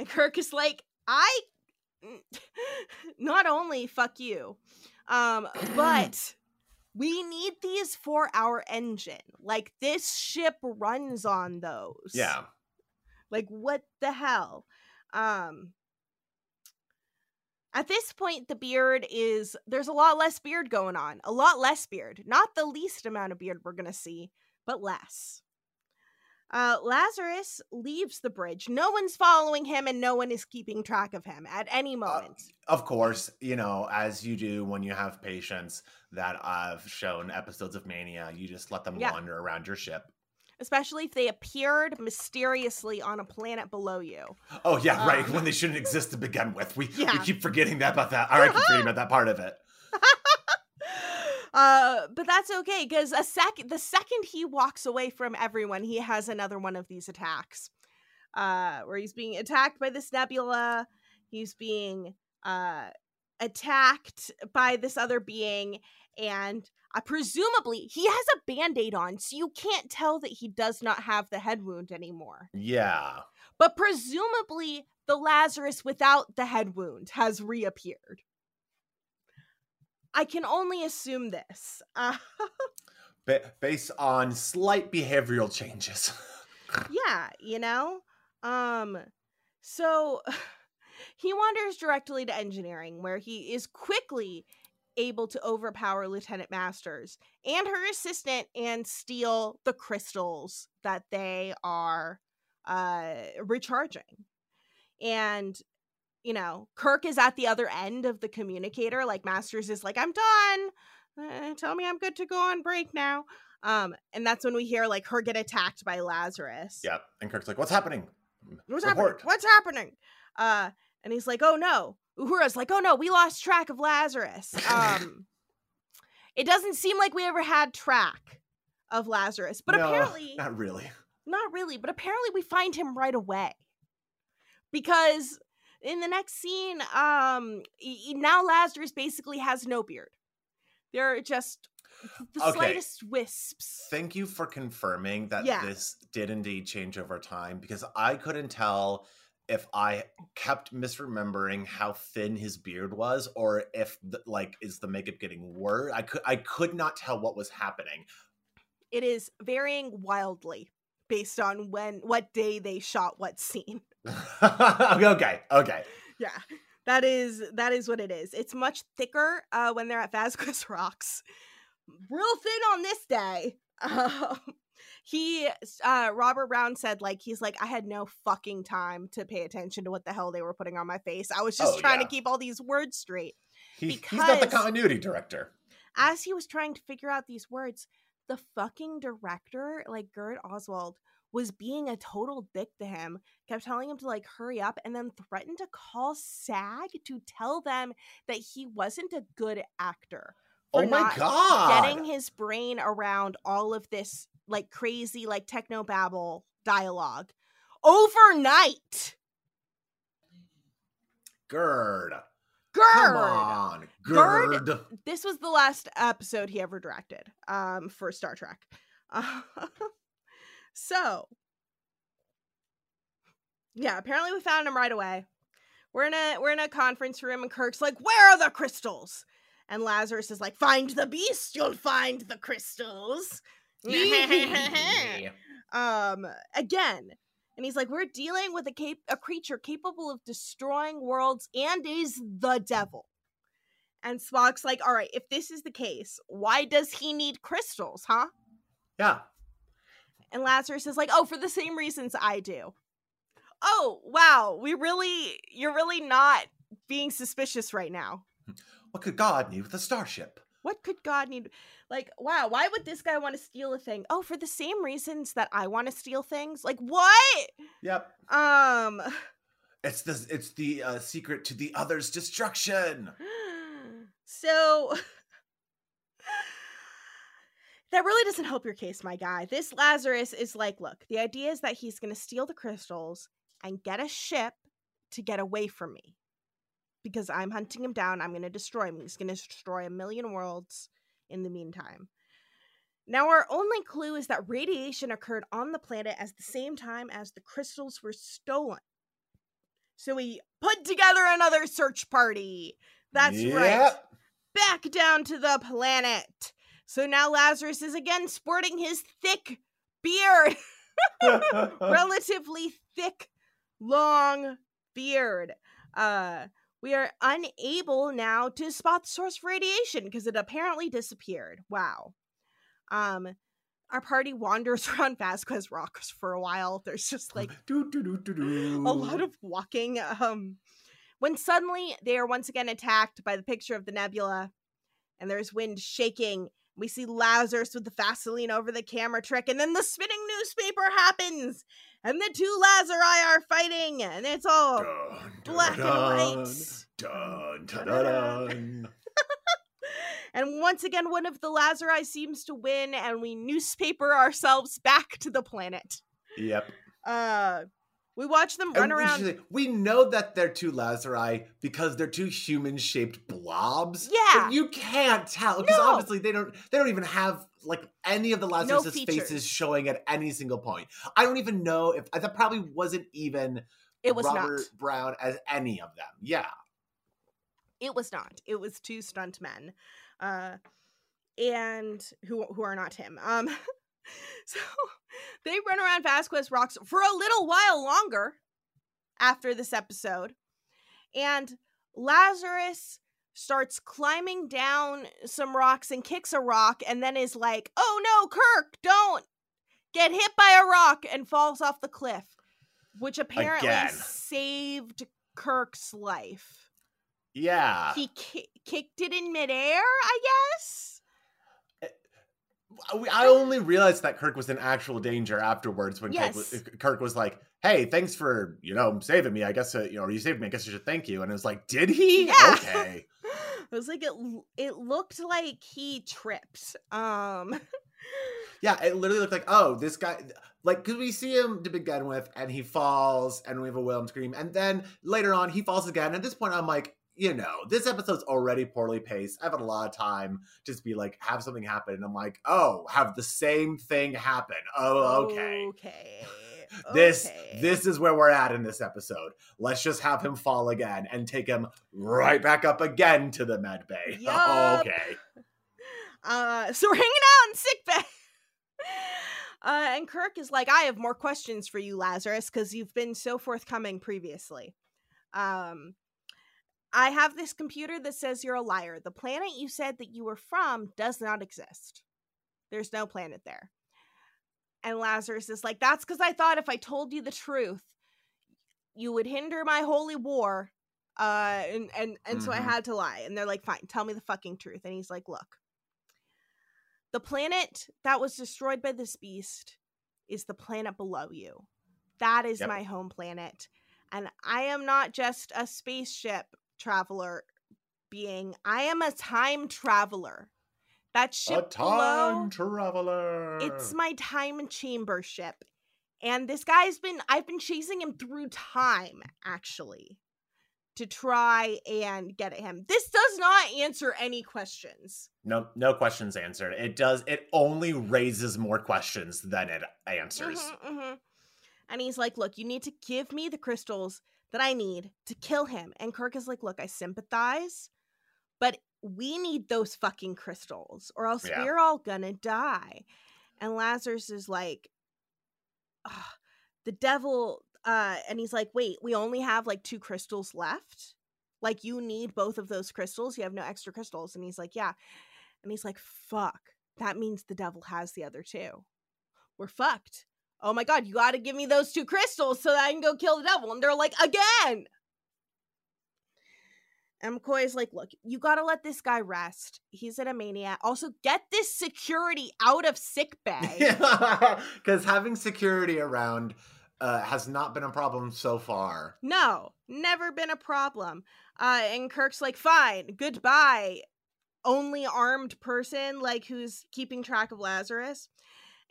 Speaker 2: and Kirk is like, I [LAUGHS] not only fuck you, um, [CLEARS THROAT] but we need these for our engine. Like this ship runs on those.
Speaker 1: Yeah.
Speaker 2: Like what the hell? Um at this point the beard is there's a lot less beard going on. A lot less beard. Not the least amount of beard we're going to see, but less. Uh, Lazarus leaves the bridge. No one's following him and no one is keeping track of him at any moment.
Speaker 1: Of course, you know, as you do when you have patients that have shown episodes of Mania, you just let them
Speaker 2: Yeah.
Speaker 1: wander around your ship.
Speaker 2: Especially if they appeared mysteriously on a planet below you.
Speaker 1: Oh yeah, right.
Speaker 2: Um,
Speaker 1: when they shouldn't exist to begin with. We we keep forgetting that about that. I keep forgetting [LAUGHS] about that part of it. [LAUGHS]
Speaker 2: uh but that's okay because a second the second he walks away from everyone he has another one of these attacks uh where he's being attacked by this nebula he's being uh attacked by this other being and uh, presumably he has a band-aid on so you can't tell that he does not have the head wound anymore
Speaker 1: Yeah.
Speaker 2: but presumably the lazarus without the head wound has reappeared i can only assume this. [LAUGHS] Uh,
Speaker 1: Ba- based on slight behavioral changes. [LAUGHS]
Speaker 2: yeah you know? Um so [LAUGHS] he wanders directly to engineering where he is quickly able to overpower lieutenant masters and her assistant and steal the crystals that they are uh recharging. And you know kirk is at the other end of the communicator like masters is like i'm done uh, tell me i'm good to go on break now um and that's when we hear like her get attacked by lazarus
Speaker 1: yeah. And Kirk's like, what's happening?
Speaker 2: what's
Speaker 1: Report."
Speaker 2: happening what's happening uh and he's like oh no uhura's like oh no we lost track of lazarus [LAUGHS] um it doesn't seem like we ever had track of lazarus but
Speaker 1: No,
Speaker 2: apparently
Speaker 1: Not really.
Speaker 2: not really, but apparently we find him right away. Because in the next scene, um now Lazarus basically has no beard. There are just the
Speaker 1: Okay.
Speaker 2: slightest wisps.
Speaker 1: Thank you for confirming that
Speaker 2: Yeah.
Speaker 1: this did indeed change over time because I couldn't tell if I kept misremembering how thin his beard was or if the, like is the makeup getting worse. I could I could not tell what was happening.
Speaker 2: It is varying wildly based on when what day they shot what scene. [LAUGHS]
Speaker 1: okay, okay.
Speaker 2: Yeah. That is that is what it is. It's much thicker uh, when they're at Vasquez [LAUGHS] Rocks. Real thin on this day. Um, he uh Robert Brown said like he's like I had no fucking time to pay attention to what the hell they were putting on my face. I was just
Speaker 1: Oh,
Speaker 2: trying
Speaker 1: yeah.
Speaker 2: to keep all these words straight.
Speaker 1: He, he's not the continuity director.
Speaker 2: As he was trying to figure out these words, the fucking director, like Gerd Oswald, was being a total dick to him, kept telling him to like hurry up, and then threatened to call SAG to tell them that he wasn't a good actor.
Speaker 1: Oh my god.
Speaker 2: Getting his brain around all of this like crazy, like techno babble dialogue overnight.
Speaker 1: Gerd.
Speaker 2: Gerd.
Speaker 1: Come on.
Speaker 2: Gerd-
Speaker 1: Gerd.
Speaker 2: this was the last episode he ever directed um for Star Trek. [LAUGHS] So yeah, apparently we found him right away. We're in a we're in a conference room and Kirk's like, "Where are the crystals?" And Lazarus is like, "Find the beast, you'll find the crystals." [LAUGHS] [LAUGHS] um again. And he's like, "We're dealing with a cap- a creature capable of destroying worlds and is the devil." And Spock's like, all right, if this is the case, why does he need crystals, huh?
Speaker 1: yeah.
Speaker 2: And Lazarus is like, oh, for the same reasons I do. Oh, wow. We really, you're really not being suspicious right now.
Speaker 1: What could God need with a starship?
Speaker 2: What could God need? Like, wow, why would this guy want to steal a thing? Oh, for the same reasons that I want to steal things? Like, what?
Speaker 1: Yep.
Speaker 2: Um, [SIGHS]
Speaker 1: It's the it's the uh, secret to the other's destruction. [GASPS]
Speaker 2: so [LAUGHS] that really doesn't help your case, my guy. This Lazarus is like, look, the idea is that he's going to steal the crystals and get a ship to get away from me. Because I'm hunting him down, I'm going to destroy him. He's going to destroy a million worlds in the meantime. Now, our only clue is that radiation occurred on the planet at the same time as the crystals were stolen. So we put together another search party. That's right. Back down to the planet. So now Lazarus is again sporting his thick beard, [LAUGHS] relatively thick, long beard. Uh, we are unable now to spot the source of radiation because it apparently disappeared. Wow. Um, our party wanders [LAUGHS] around Vasquez Rocks for a while. There's just like
Speaker 1: do, do, do, do, do.
Speaker 2: a lot of walking. Um, when suddenly they are once again attacked by the picture of the nebula, and there's wind shaking. We see Lazarus with the Vaseline over the camera trick, and then the spinning newspaper happens, and the two Lazari are fighting, and it's all
Speaker 1: Dun, dun,
Speaker 2: black and white.
Speaker 1: Dun, dun, dun,
Speaker 2: Dun-dun-dun.
Speaker 1: dun.
Speaker 2: And once again, one of the Lazari seems to win, and we newspaper ourselves back to the planet.
Speaker 1: Yep.
Speaker 2: Uh, We watch them run
Speaker 1: And
Speaker 2: around.
Speaker 1: should- We know that they're two Lazari because they're two human-shaped blobs.
Speaker 2: Yeah.
Speaker 1: but you can't tell because
Speaker 2: No.
Speaker 1: obviously they don't. They don't even have like any of the Lazarus'
Speaker 2: features.
Speaker 1: faces showing at any single point. I don't even know if that probably wasn't even
Speaker 2: It was
Speaker 1: Robert
Speaker 2: not.
Speaker 1: Brown as any of them. Yeah,
Speaker 2: It was not. It was two stunt men, uh, and who who are not him. Um, [LAUGHS] [LAUGHS] so they run around Vasquez Rocks for a little while longer after this episode, and Lazarus starts climbing down some rocks and kicks a rock, and then is like, "Oh no, Kirk, don't get hit by a rock!" and falls off the cliff, which apparently
Speaker 1: Again.
Speaker 2: saved Kirk's life
Speaker 1: yeah.
Speaker 2: he ki- kicked it in midair, I guess.
Speaker 1: I- I only realized that Kirk was in actual danger afterwards when Kirk, was, Kirk was like, "Hey, thanks for you know saving me. I guess uh, you know you saved me. I guess I should thank you." And it was like, "Did he?
Speaker 2: Yeah. [LAUGHS]
Speaker 1: Okay."
Speaker 2: It was like it. It looked like he tripped. Um, [LAUGHS]
Speaker 1: Yeah, it literally looked like, oh, this guy, like, because we see him to begin with, and he falls, and we have a Wilhelm scream, and then later on, he falls again. At this point, I'm like, you know, this episode's already poorly paced. I've had a lot of time just be like, have something happen, and I'm like, oh, have the same thing happen. Oh, okay.
Speaker 2: Okay.
Speaker 1: This
Speaker 2: okay.
Speaker 1: this is where we're at in this episode. Let's just have him fall again and take him right back up again to the med bay. [LAUGHS]
Speaker 2: Yup.
Speaker 1: okay.
Speaker 2: Uh, so we're [LAUGHS] hanging out in sick bay. Uh, and Kirk is like, I have more questions for you, Lazarus, because you've been so forthcoming previously. Um, I have this computer that says you're a liar. The planet you said that you were from does not exist. There's no planet there. And Lazarus is like, That's because I thought if I told you the truth, you would hinder my holy war. Uh, and and and so I
Speaker 1: Mhm.
Speaker 2: had to lie. And they're like, Fine, tell me the fucking truth. And he's like, Look, the planet that was destroyed by this beast is the planet below you. That is
Speaker 1: Yep.
Speaker 2: my home planet. And I am not just a spaceship traveler being, I am a time traveler. That ship A
Speaker 1: time
Speaker 2: below,
Speaker 1: traveler.
Speaker 2: it's my time chamber ship. And this guy's been, I've been chasing him through time, actually, to try and get at him. This does not answer any questions.
Speaker 1: No, no questions answered. It does. It only raises more questions than it answers.
Speaker 2: Mhm, mhm. And he's like, Look, you need to give me the crystals that I need to kill him. And Kirk is like, Look, I sympathize, but we need those fucking crystals, or else
Speaker 1: Yeah.
Speaker 2: we're all gonna die. And Lazarus is like, "Ugh, The devil, uh, and he's like, Wait, we only have like two crystals left? Like, you need both of those crystals? You have no extra crystals? And he's like, Yeah. And he's like, Fuck. That means the devil has the other two. We're fucked oh my god, you gotta give me those two crystals so that I can go kill the devil. And they're like, again. And McCoy is like, look, you gotta let this guy rest. He's in a maniac. Also, get this security out of sick bay. [LAUGHS]
Speaker 1: Because having security around uh, has not been a problem so far.
Speaker 2: No, never been a problem. Uh, and Kirk's like, fine, goodbye, only armed person, like who's keeping track of Lazarus.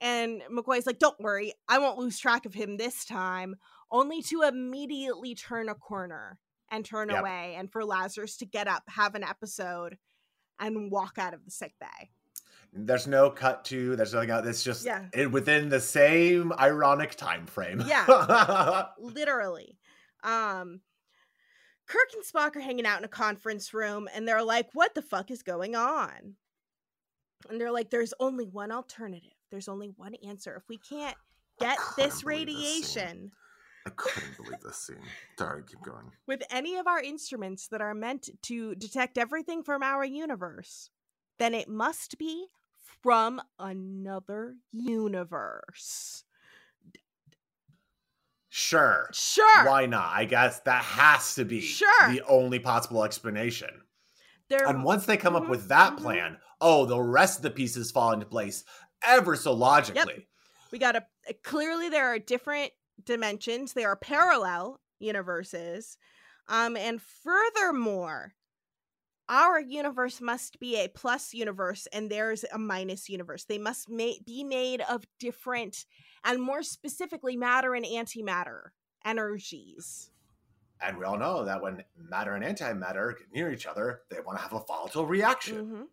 Speaker 2: And McCoy's like, don't worry, I won't lose track of him this time, only to immediately turn a corner and turn
Speaker 1: Yep.
Speaker 2: away, and for Lazarus to get up, have an episode, and walk out of the sick bay.
Speaker 1: There's no cut to. There's nothing else. It's just
Speaker 2: Yeah.
Speaker 1: it, within the same ironic time frame.
Speaker 2: Yeah. [LAUGHS] literally. Um Kirk and Spock are hanging out in a conference room and they're like, "What the fuck is going on?" And they're like, "There's only one alternative. There's only one answer. If we can't get this
Speaker 1: believe this
Speaker 2: radiation
Speaker 1: I couldn't believe this scene. Sorry, keep going.
Speaker 2: with any of our instruments that are meant to detect everything from our universe, then it must be from another universe."
Speaker 1: Sure.
Speaker 2: Sure.
Speaker 1: Why not? I guess that has to be
Speaker 2: Sure.
Speaker 1: the only possible explanation.
Speaker 2: They're
Speaker 1: And once they come
Speaker 2: Mhm,
Speaker 1: up with that
Speaker 2: mhm.
Speaker 1: plan, oh, the rest of the pieces fall into place ever so logically.
Speaker 2: we got a clearly there are different dimensions they are parallel universes um and furthermore our universe must be a plus universe and there's a minus universe they must ma- be made of different and more specifically matter and antimatter energies.
Speaker 1: And we all know that when matter and antimatter get near each other, they want to have a volatile reaction.
Speaker 2: Mhm.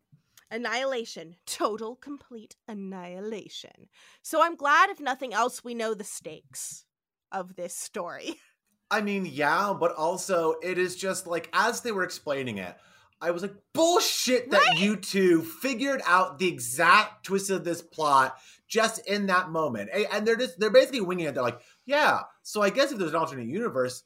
Speaker 2: Annihilation. Total, complete annihilation. So I'm glad, if nothing else, we know the stakes of this story. [LAUGHS]
Speaker 1: I mean, yeah, but also it is just like as they were explaining it, I was like, bullshit that
Speaker 2: Right?
Speaker 1: you two figured out the exact twist of this plot just in that moment. And they're just they're basically winging it. They're like, yeah, so I guess if there's an alternate universe,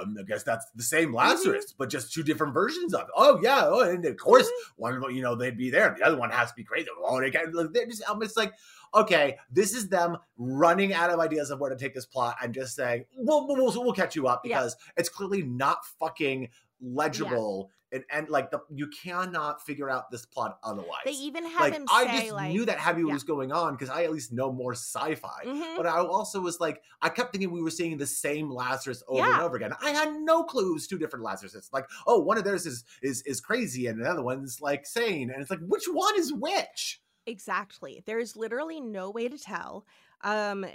Speaker 1: um, I guess that's the same Lazarus, but just two different versions of it. Oh yeah, oh, and of course one, of them, you know, they'd be there. The other one has to be crazy. Oh, they got, look, they're just, um, it's like, okay, this is them running out of ideas of where to take this plot and just saying, we'll, we'll, we'll, catch you up
Speaker 2: Yeah.
Speaker 1: because it's clearly not fucking legible. And, and like the you cannot figure out this plot otherwise.
Speaker 2: They even have
Speaker 1: like
Speaker 2: him
Speaker 1: I
Speaker 2: say,
Speaker 1: just
Speaker 2: like,
Speaker 1: knew that heavy
Speaker 2: yeah.
Speaker 1: was going on because I at least know more sci-fi.
Speaker 2: Mhm.
Speaker 1: But I also was like, I kept thinking we were seeing the same Lazarus over and over again. I had no clue it was two different Lazaruses. Like, oh, one of theirs is is is crazy and another one's like sane, and it's like, which one is which?
Speaker 2: Exactly. There's literally no way to tell. Um eh,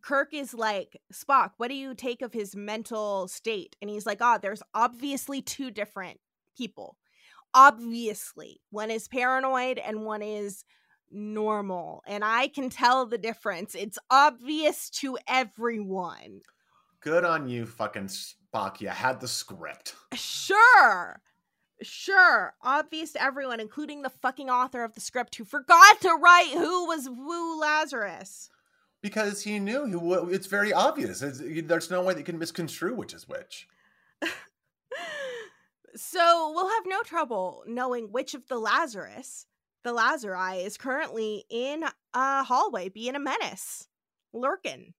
Speaker 2: Kirk is like, "Spock, what do you take of his mental state?" And he's like, "Ah, there's obviously two different people. Obviously. One is paranoid and one is normal. And I can tell the difference. It's obvious to everyone."
Speaker 1: Good on you, fucking Spock. You had the script.
Speaker 2: Sure. Sure. Obvious to everyone, including the fucking author of the script who forgot to write who was Wu Lazarus.
Speaker 1: Because he knew he it's very obvious. It's, there's no way that you can misconstrue which is which. [LAUGHS]
Speaker 2: so we'll have no trouble knowing which of the Lazarus, the Lazari, is currently in a hallway being a menace, lurking.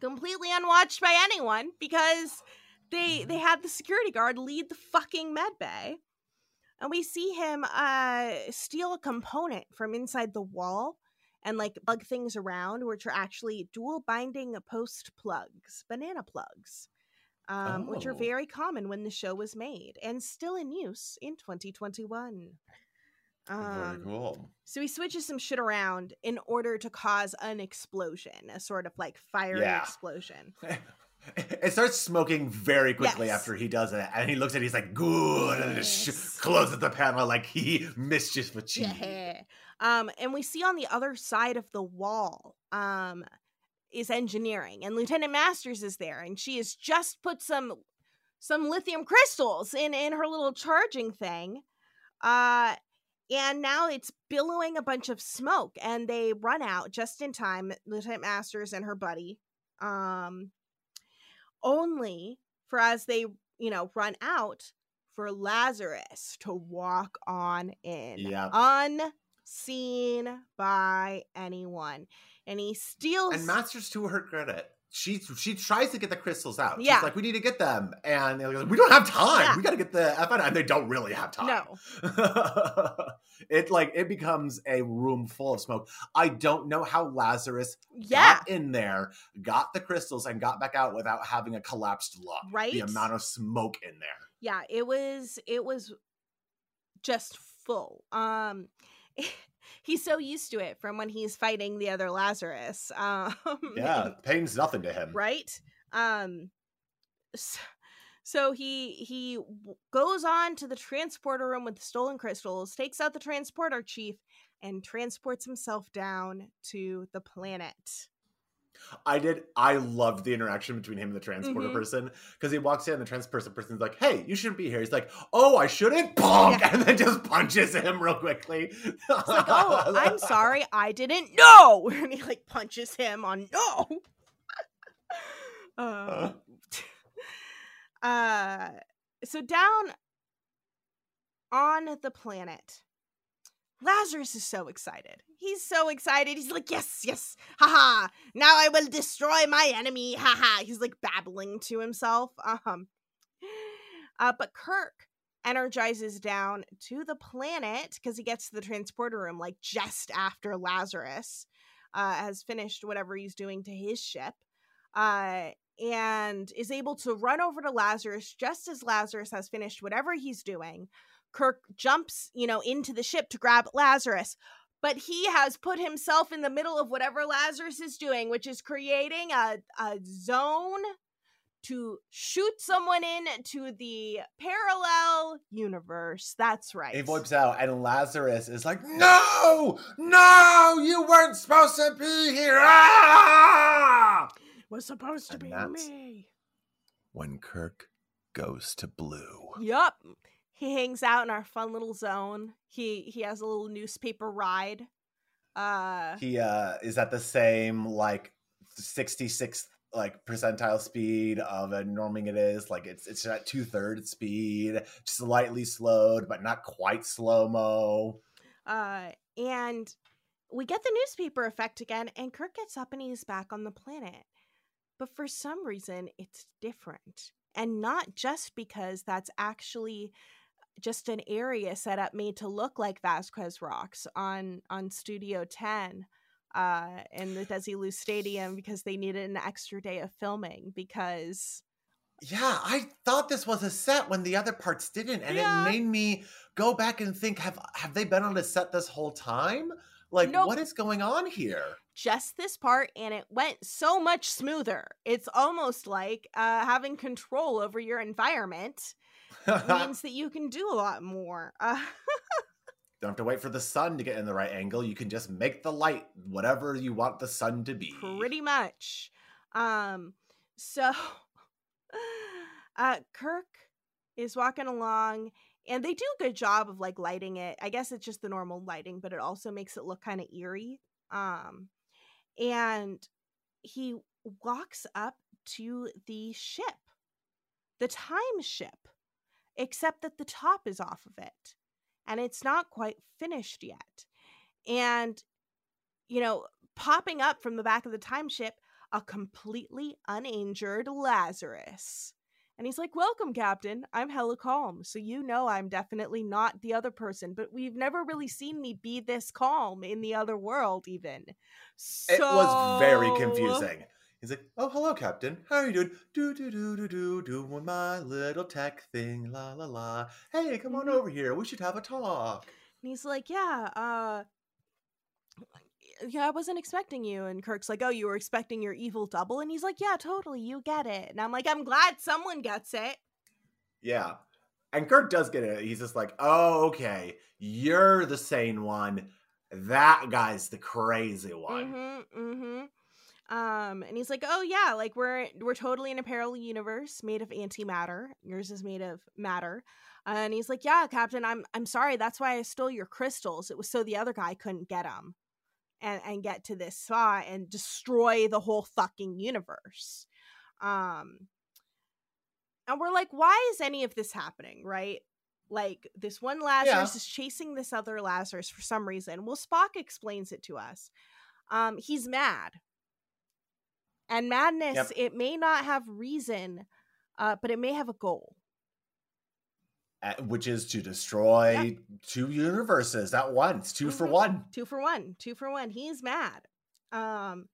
Speaker 2: Completely unwatched by anyone because they they had the security guard lead the fucking med bay. And we see him uh steal a component from inside the wall and like plug things around, which are actually dual binding post plugs, banana plugs um, which are
Speaker 1: Oh.
Speaker 2: very common when the show was made and still in use in 2021.
Speaker 1: very
Speaker 2: Um,
Speaker 1: cool.
Speaker 2: so he switches some shit around in order to cause an explosion, a sort of like fiery
Speaker 1: Yeah.
Speaker 2: explosion. [LAUGHS]
Speaker 1: It starts smoking very quickly
Speaker 2: Yes.
Speaker 1: after he does it, and he looks at it, he's like, good, and just
Speaker 2: Yes.
Speaker 1: closes the panel like he mischief achieved.
Speaker 2: Yeah. Um, and we see on the other side of the wall um, is engineering, and Lieutenant Masters is there, and she has just put some some lithium crystals in in her little charging thing. Uh, and now it's billowing a bunch of smoke, and they run out just in time. Lieutenant Masters and her buddy, um, only for as they you know run out for Lazarus to walk on in
Speaker 1: Yep.
Speaker 2: unseen by anyone. And he steals
Speaker 1: And Masters, to her credit, she she tries to get the crystals out.
Speaker 2: Yeah.
Speaker 1: She's like, we need to get them, and they're like, we don't have time.
Speaker 2: Yeah.
Speaker 1: We got to get the F out, and they don't really have time.
Speaker 2: No. [LAUGHS]
Speaker 1: it like it becomes a room full of smoke. I don't know how Lazarus
Speaker 2: Yeah.
Speaker 1: got in there, got the crystals, and got back out without having a collapsed lung.
Speaker 2: Right?
Speaker 1: The amount of smoke in there.
Speaker 2: Yeah, it was it was just full. Um [LAUGHS] he's so used to it from when he's fighting the other Lazarus. [LAUGHS] Um
Speaker 1: Yeah, pain's nothing to him.
Speaker 2: right? Um s- so he he goes on to the transporter room with the stolen crystals, takes out the transporter chief and transports himself down to the planet.
Speaker 1: I did. I loved the interaction between him and the transporter
Speaker 2: Mhm.
Speaker 1: person because he walks in, and the transporter person's like, "Hey, you shouldn't be here." He's like, "Oh, I shouldn't," [LAUGHS] bonk,
Speaker 2: Yeah.
Speaker 1: and then just punches him real quickly.
Speaker 2: It's like, "Oh, [LAUGHS] I'm sorry, I didn't know," [LAUGHS] and he like punches him on no. uh, uh, so down on the planet, Lazarus is so excited. He's so excited. He's like, yes, yes, haha. Now I will destroy my enemy, haha. He's like babbling to himself. Um, uh, but Kirk energizes down to the planet because he gets to the transporter room like just after Lazarus uh, has finished whatever he's doing to his ship. Uh, and is able to run over to Lazarus just as Lazarus has finished whatever he's doing. Kirk jumps, you know, into the ship to grab Lazarus, but he has put himself in the middle of whatever Lazarus is doing, which is creating a, a zone to shoot someone in to the parallel universe. That's right.
Speaker 1: He wipes out, and Lazarus is like, "No, no, you weren't supposed to be here!" Ah!
Speaker 2: was supposed to
Speaker 1: And
Speaker 2: be me.
Speaker 1: When Kirk goes to blue.
Speaker 2: Yup. He hangs out in our fun little zone. He he has a little newspaper ride. Uh
Speaker 1: He uh is at the same like 66th like percentile speed of a norming it is. Like it's it's at two thirds speed, slightly slowed, but not quite slow mo.
Speaker 2: uh and we get the newspaper effect again and Kirk gets up and he's back on the planet. But for some reason it's different. And not just because that's actually just an area set up made to look like Vasquez Rocks on on Studio 10 uh in the Desilu Stadium because they needed an extra day of filming because
Speaker 1: Yeah, I thought this was a set when the other parts didn't, and
Speaker 2: Yeah.
Speaker 1: it made me go back and think: have have they been on a set this whole time? Like,
Speaker 2: Nope.
Speaker 1: what is going on here?
Speaker 2: just this part and it went so much smoother. It's almost like uh, having control over your environment [LAUGHS] means that you can do a lot more. Uh, [LAUGHS]
Speaker 1: Don't have to wait for the sun to get in the right angle. You can just make the light whatever you want the sun to be.
Speaker 2: pretty much. Um, so [LAUGHS] uh, Kirk is walking along and they do a good job of like lighting it. I guess it's just the normal lighting, but it also makes it look kind of eerie. Um, and he walks up to the ship, the time ship, except that the top is off of it and it's not quite finished yet. And, you know, popping up from the back of the time ship, a completely uninjured Lazarus. And he's like, Welcome, Captain. I'm hella calm. So you know I'm definitely not the other person, but we've never really seen me be this calm in the other world, even. So...
Speaker 1: It was very confusing. He's like, "Oh, hello, Captain. How are you doing? Do do do do do doing my little tech thing. La la la. Hey, come on
Speaker 2: Mhm.
Speaker 1: over here. We should have a talk."
Speaker 2: And he's like, Yeah, uh, yeah, I wasn't expecting you. And Kirk's like, Oh, you were expecting your evil double? And he's like, Yeah, totally. You get it. And I'm like, I'm glad someone gets it.
Speaker 1: Yeah, and Kirk does get it. He's just like, "Oh, okay. You're the sane one. That guy's the crazy one."
Speaker 2: Mm-hmm. Mm-hmm. Um, and he's like, "Oh yeah, like we're we're totally in a parallel universe made of antimatter. Yours is made of matter." and he's like, "Yeah, Captain, I'm I'm sorry. That's why I stole your crystals. It was so the other guy couldn't get them, and and get to this spot and destroy the whole fucking universe." Um, and we're like, "Why is any of this happening?" Right? Like this one Lazarus is chasing this other Lazarus for some reason. Well, Spock explains it to us. Um, he's mad and madness
Speaker 1: Yep.
Speaker 2: it may not have reason uh, but it may have a goal
Speaker 1: Uh, which is to destroy two universes at once, 2 for
Speaker 2: Mhm.
Speaker 1: one.
Speaker 2: two for one two for one he's mad um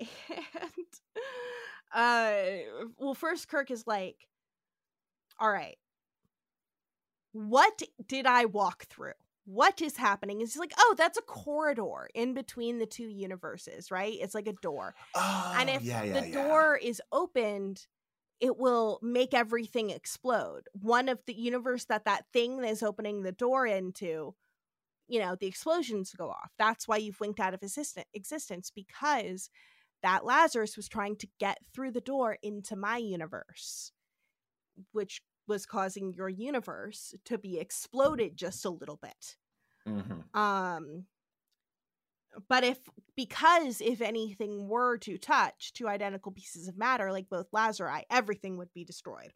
Speaker 2: [LAUGHS] and uh well first kirk is like all right what did i walk through what is happening is like oh that's a corridor in between the two universes right? It's like a door.
Speaker 1: Oh,
Speaker 2: and if
Speaker 1: yeah, yeah,
Speaker 2: the
Speaker 1: yeah.
Speaker 2: door is opened it will make everything explode. One of the universe that that thing is opening the door into you know the explosions go off. That's why you've winked out of existence because that lazarus was trying to get through the door into my universe which was causing your universe to be exploded just a little bit
Speaker 1: Mhm.
Speaker 2: um but if because if anything were to touch two identical pieces of matter like both lazari everything would be destroyed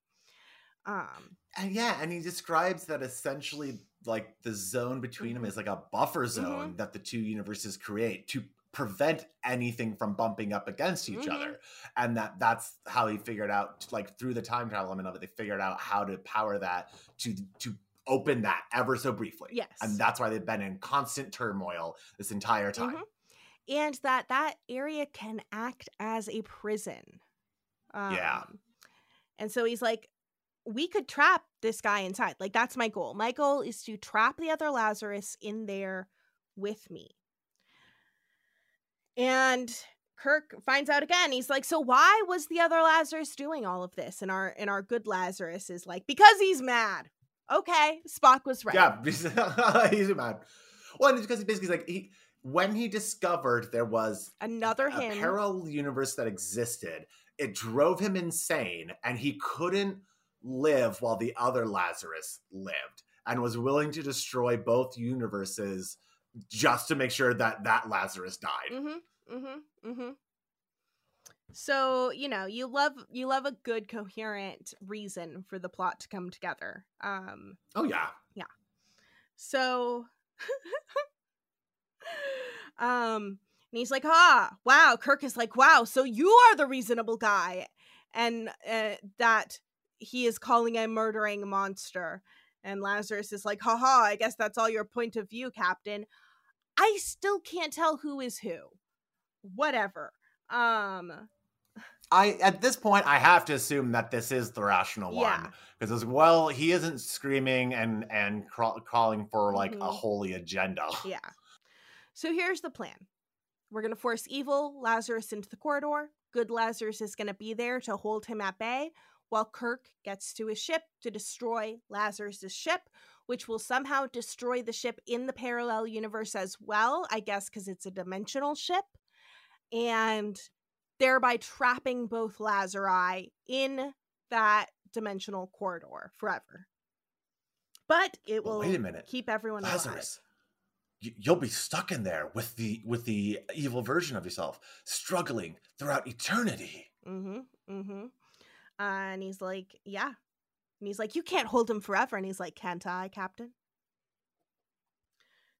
Speaker 2: um
Speaker 1: And yeah, and he describes that essentially like the zone between them
Speaker 2: Mhm.
Speaker 1: is like a buffer zone that the two universes create to prevent anything from bumping up against each
Speaker 2: Mhm.
Speaker 1: other. And that that's how he figured out like through the time travel element of it, they figured out how to power that to to open that ever so briefly.
Speaker 2: Yes.
Speaker 1: And that's why they've been in constant turmoil this entire time.
Speaker 2: Mhm. and that that area can act as a prison um,
Speaker 1: Yeah.
Speaker 2: and so he's like we could trap this guy inside like that's my goal my goal is to trap the other lazarus in there with me And Kirk finds out again. He's like, "So why was the other Lazarus doing all of this?" And our and our good Lazarus is like, "Because he's mad." Okay, Spock was right.
Speaker 1: Yeah, [LAUGHS] he's, mad. Well, and it's because he basically like he when he discovered there was
Speaker 2: Another
Speaker 1: a
Speaker 2: him.
Speaker 1: parallel universe that existed, it drove him insane, and he couldn't live while the other Lazarus lived, and was willing to destroy both universes just to make sure that that Lazarus died.
Speaker 2: Mm-hmm. Mm-hmm. Mm-hmm. So, you know, you love you love a good coherent reason for the plot to come together. Um
Speaker 1: Oh yeah, yeah.
Speaker 2: so [LAUGHS] um and he's like, "Ah, wow." Kirk is like, "Wow, so you are the reasonable guy." And uh, that he is calling a murdering monster. And Lazarus is like, "Haha, I guess that's all your point of view, Captain." I still can't tell who is who. Whatever. Um
Speaker 1: I at this point I have to assume that this is the rational
Speaker 2: Yeah.
Speaker 1: one because as well he isn't screaming and and craw- calling for like a
Speaker 2: Mhm.
Speaker 1: holy agenda. [LAUGHS]
Speaker 2: Yeah. So here's the plan. We're going to force evil Lazarus into the corridor. Good Lazarus is going to be there to hold him at bay while Kirk gets to his ship to destroy Lazarus's ship, which will somehow destroy the ship in the parallel universe as well, I guess cuz it's a dimensional ship. And thereby trapping both Lazari in that dimensional corridor forever. But it will
Speaker 1: wait a minute.
Speaker 2: keep everyone alive.
Speaker 1: Lazarus, y- you'll be stuck in there with the with the evil version of yourself, struggling throughout eternity.
Speaker 2: Mm-hmm. Mm-hmm. Uh, and he's like, yeah. And he's like, you can't hold him forever. And he's like, can't I, Captain?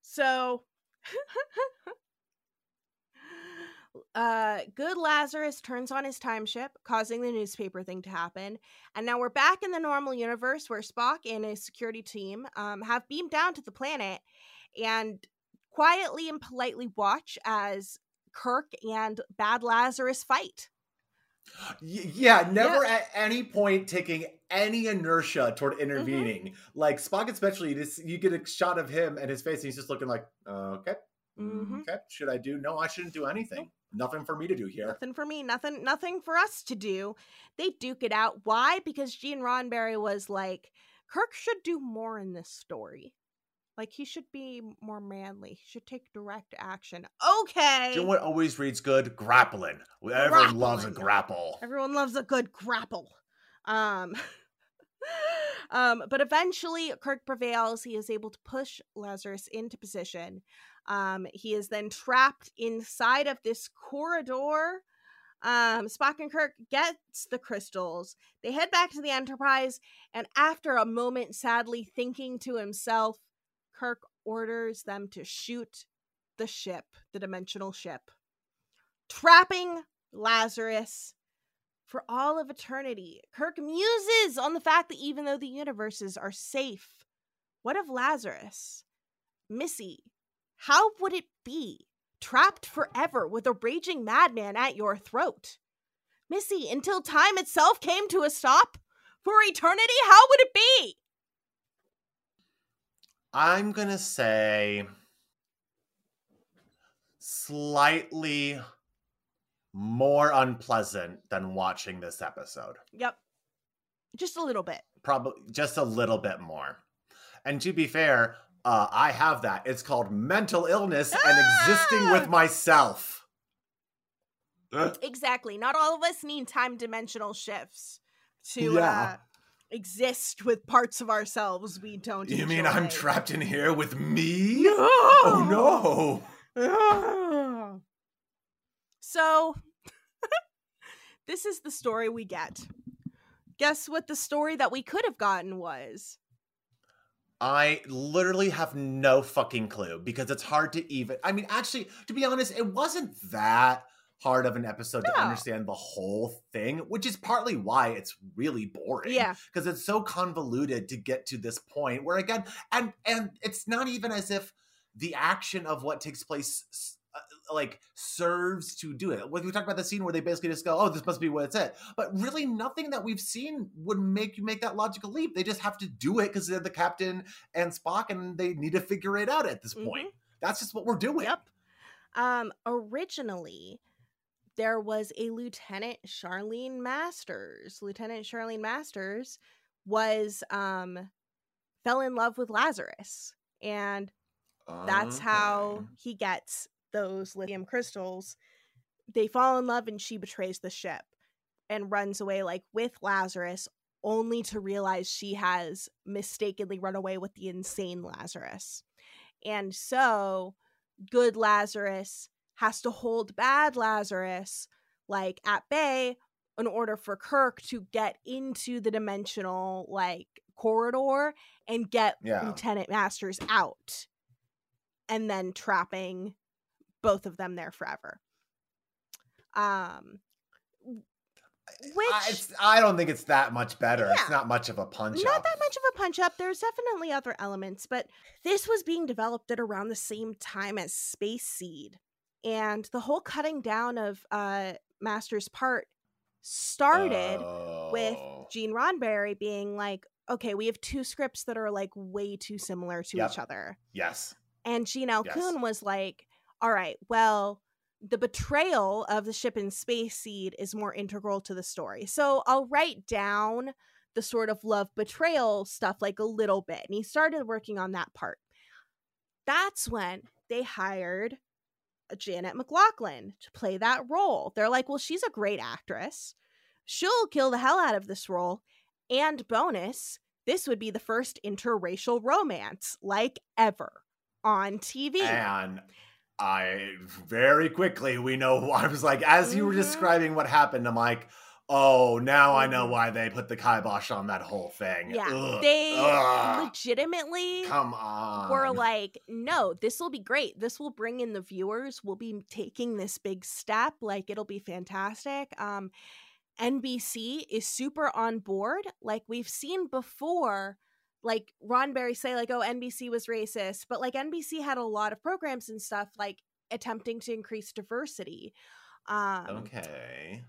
Speaker 2: So, [LAUGHS] uh, good Lazarus turns on his time ship, causing the newspaper thing to happen. And now we're back in the normal universe where Spock and his security team um, have beamed down to the planet and quietly and politely watch as Kirk and Bad Lazarus fight.
Speaker 1: Yeah, never at any point taking any inertia
Speaker 2: Mm-hmm.
Speaker 1: toward intervening. Like Spock, especially, you, just, you get a shot of him and his face, and he's just looking like, uh, okay,
Speaker 2: Mhm.
Speaker 1: okay, should I do? No, I shouldn't do anything. Nothing for me to do here.
Speaker 2: Nothing for me, nothing nothing for us to do. They duke it out. Why? Because Gene Roddenberry was like, Kirk should do more in this story. Like he should be more manly. He should take direct action. Okay.
Speaker 1: Do you know what always reads good? Grappling. Everyone loves a grapple.
Speaker 2: Everyone loves a good grapple. Um [LAUGHS] Um, but eventually Kirk prevails. He is able to push Lazarus into position. Um, he is then trapped inside of this corridor. Um, Spock and Kirk gets the crystals. They head back to the Enterprise, and after a moment, sadly thinking to himself, Kirk orders them to shoot the ship, the dimensional ship, trapping Lazarus for all of eternity. Kirk muses on the fact that even though the universes are safe, what of Lazarus? Missi, how would it be trapped forever with a raging madman at your throat? Missi, until time itself came to a stop? For eternity, how would it be?
Speaker 1: I'm gonna say slightly more unpleasant than watching this episode.
Speaker 2: Yep. Just a little bit.
Speaker 1: Probably just a little bit more. And to be fair, uh, I have that. It's called mental illness and existing with
Speaker 2: Ah!
Speaker 1: myself.
Speaker 2: Exactly. Not all of us need time dimensional shifts to
Speaker 1: Yeah.
Speaker 2: uh, exist with parts of ourselves we don't.
Speaker 1: You mean I'm trapped in here with me?
Speaker 2: No!
Speaker 1: Oh no! Ah!
Speaker 2: So, [LAUGHS] this is the story we get. Guess what the story that we could have gotten was?
Speaker 1: I literally have no fucking clue because it's hard to even. I mean, actually, to be honest, it wasn't that hard of an episode to understand the whole thing, which is partly why it's really boring.
Speaker 2: Yeah.
Speaker 1: because it's so convoluted to get to this point where again, and and it's not even as if the action of what takes place. uh, Like serves to do it. When we talk about the scene where they basically just go, "Oh, this must be what it's at," but really nothing that we've seen would make you make that logical leap. They just have to do it because they're the captain and Spock, and they need to figure it out at this point. That's just what we're doing.
Speaker 2: Yep. Um, originally, there was a Lieutenant Charlene Masters. Lieutenant Charlene Masters was um fell in love with Lazarus, and that's how he gets those lithium crystals. They fall in love, and she betrays the ship and runs away like with Lazarus, only to realize she has mistakenly run away with the insane Lazarus. And so, good Lazarus has to hold bad Lazarus like at bay in order for Kirk to get into the dimensional like corridor and get
Speaker 1: Yeah.
Speaker 2: Lieutenant Masters out and then trapping both of them there forever. Um which
Speaker 1: I, I don't think it's that much better. It's not much of a punch
Speaker 2: not
Speaker 1: up.
Speaker 2: Not that much of a punch up. There's definitely other elements, but this was being developed at around the same time as Space Seed. And the whole cutting down of uh Master's part started with
Speaker 1: Oh.
Speaker 2: Gene Roddenberry being like, okay, we have two scripts that are like way too similar to
Speaker 1: Yep.
Speaker 2: each other.
Speaker 1: Yes.
Speaker 2: And Gene L.
Speaker 1: Yes.
Speaker 2: Was like, all right, well, the betrayal of the ship in Space Seed is more integral to the story. So I'll write down the sort of love betrayal stuff like a little bit. And he started working on that part. That's when they hired Janet MacLachlan to play that role. They're like, well, she's a great actress. She'll kill the hell out of this role. And bonus, this would be the first interracial romance like ever on TV.
Speaker 1: And I very quickly we know [LAUGHS] I was like as you were
Speaker 2: Mhm.
Speaker 1: describing what happened, I'm like, oh, now I know
Speaker 2: Mhm.
Speaker 1: why they put the kibosh on that whole thing.
Speaker 2: yeah,
Speaker 1: Ugh.
Speaker 2: they
Speaker 1: Ugh.
Speaker 2: legitimately
Speaker 1: come on.
Speaker 2: were like, no, this will be great. This will bring in the viewers. We'll be taking this big step. Like, it'll be fantastic. Um, NBC is super on board. Like, we've seen before, like, Roddenberry say, like, oh, NBC was racist, but like, NBC had a lot of programs and stuff, like, attempting to increase diversity. Um,
Speaker 1: okay.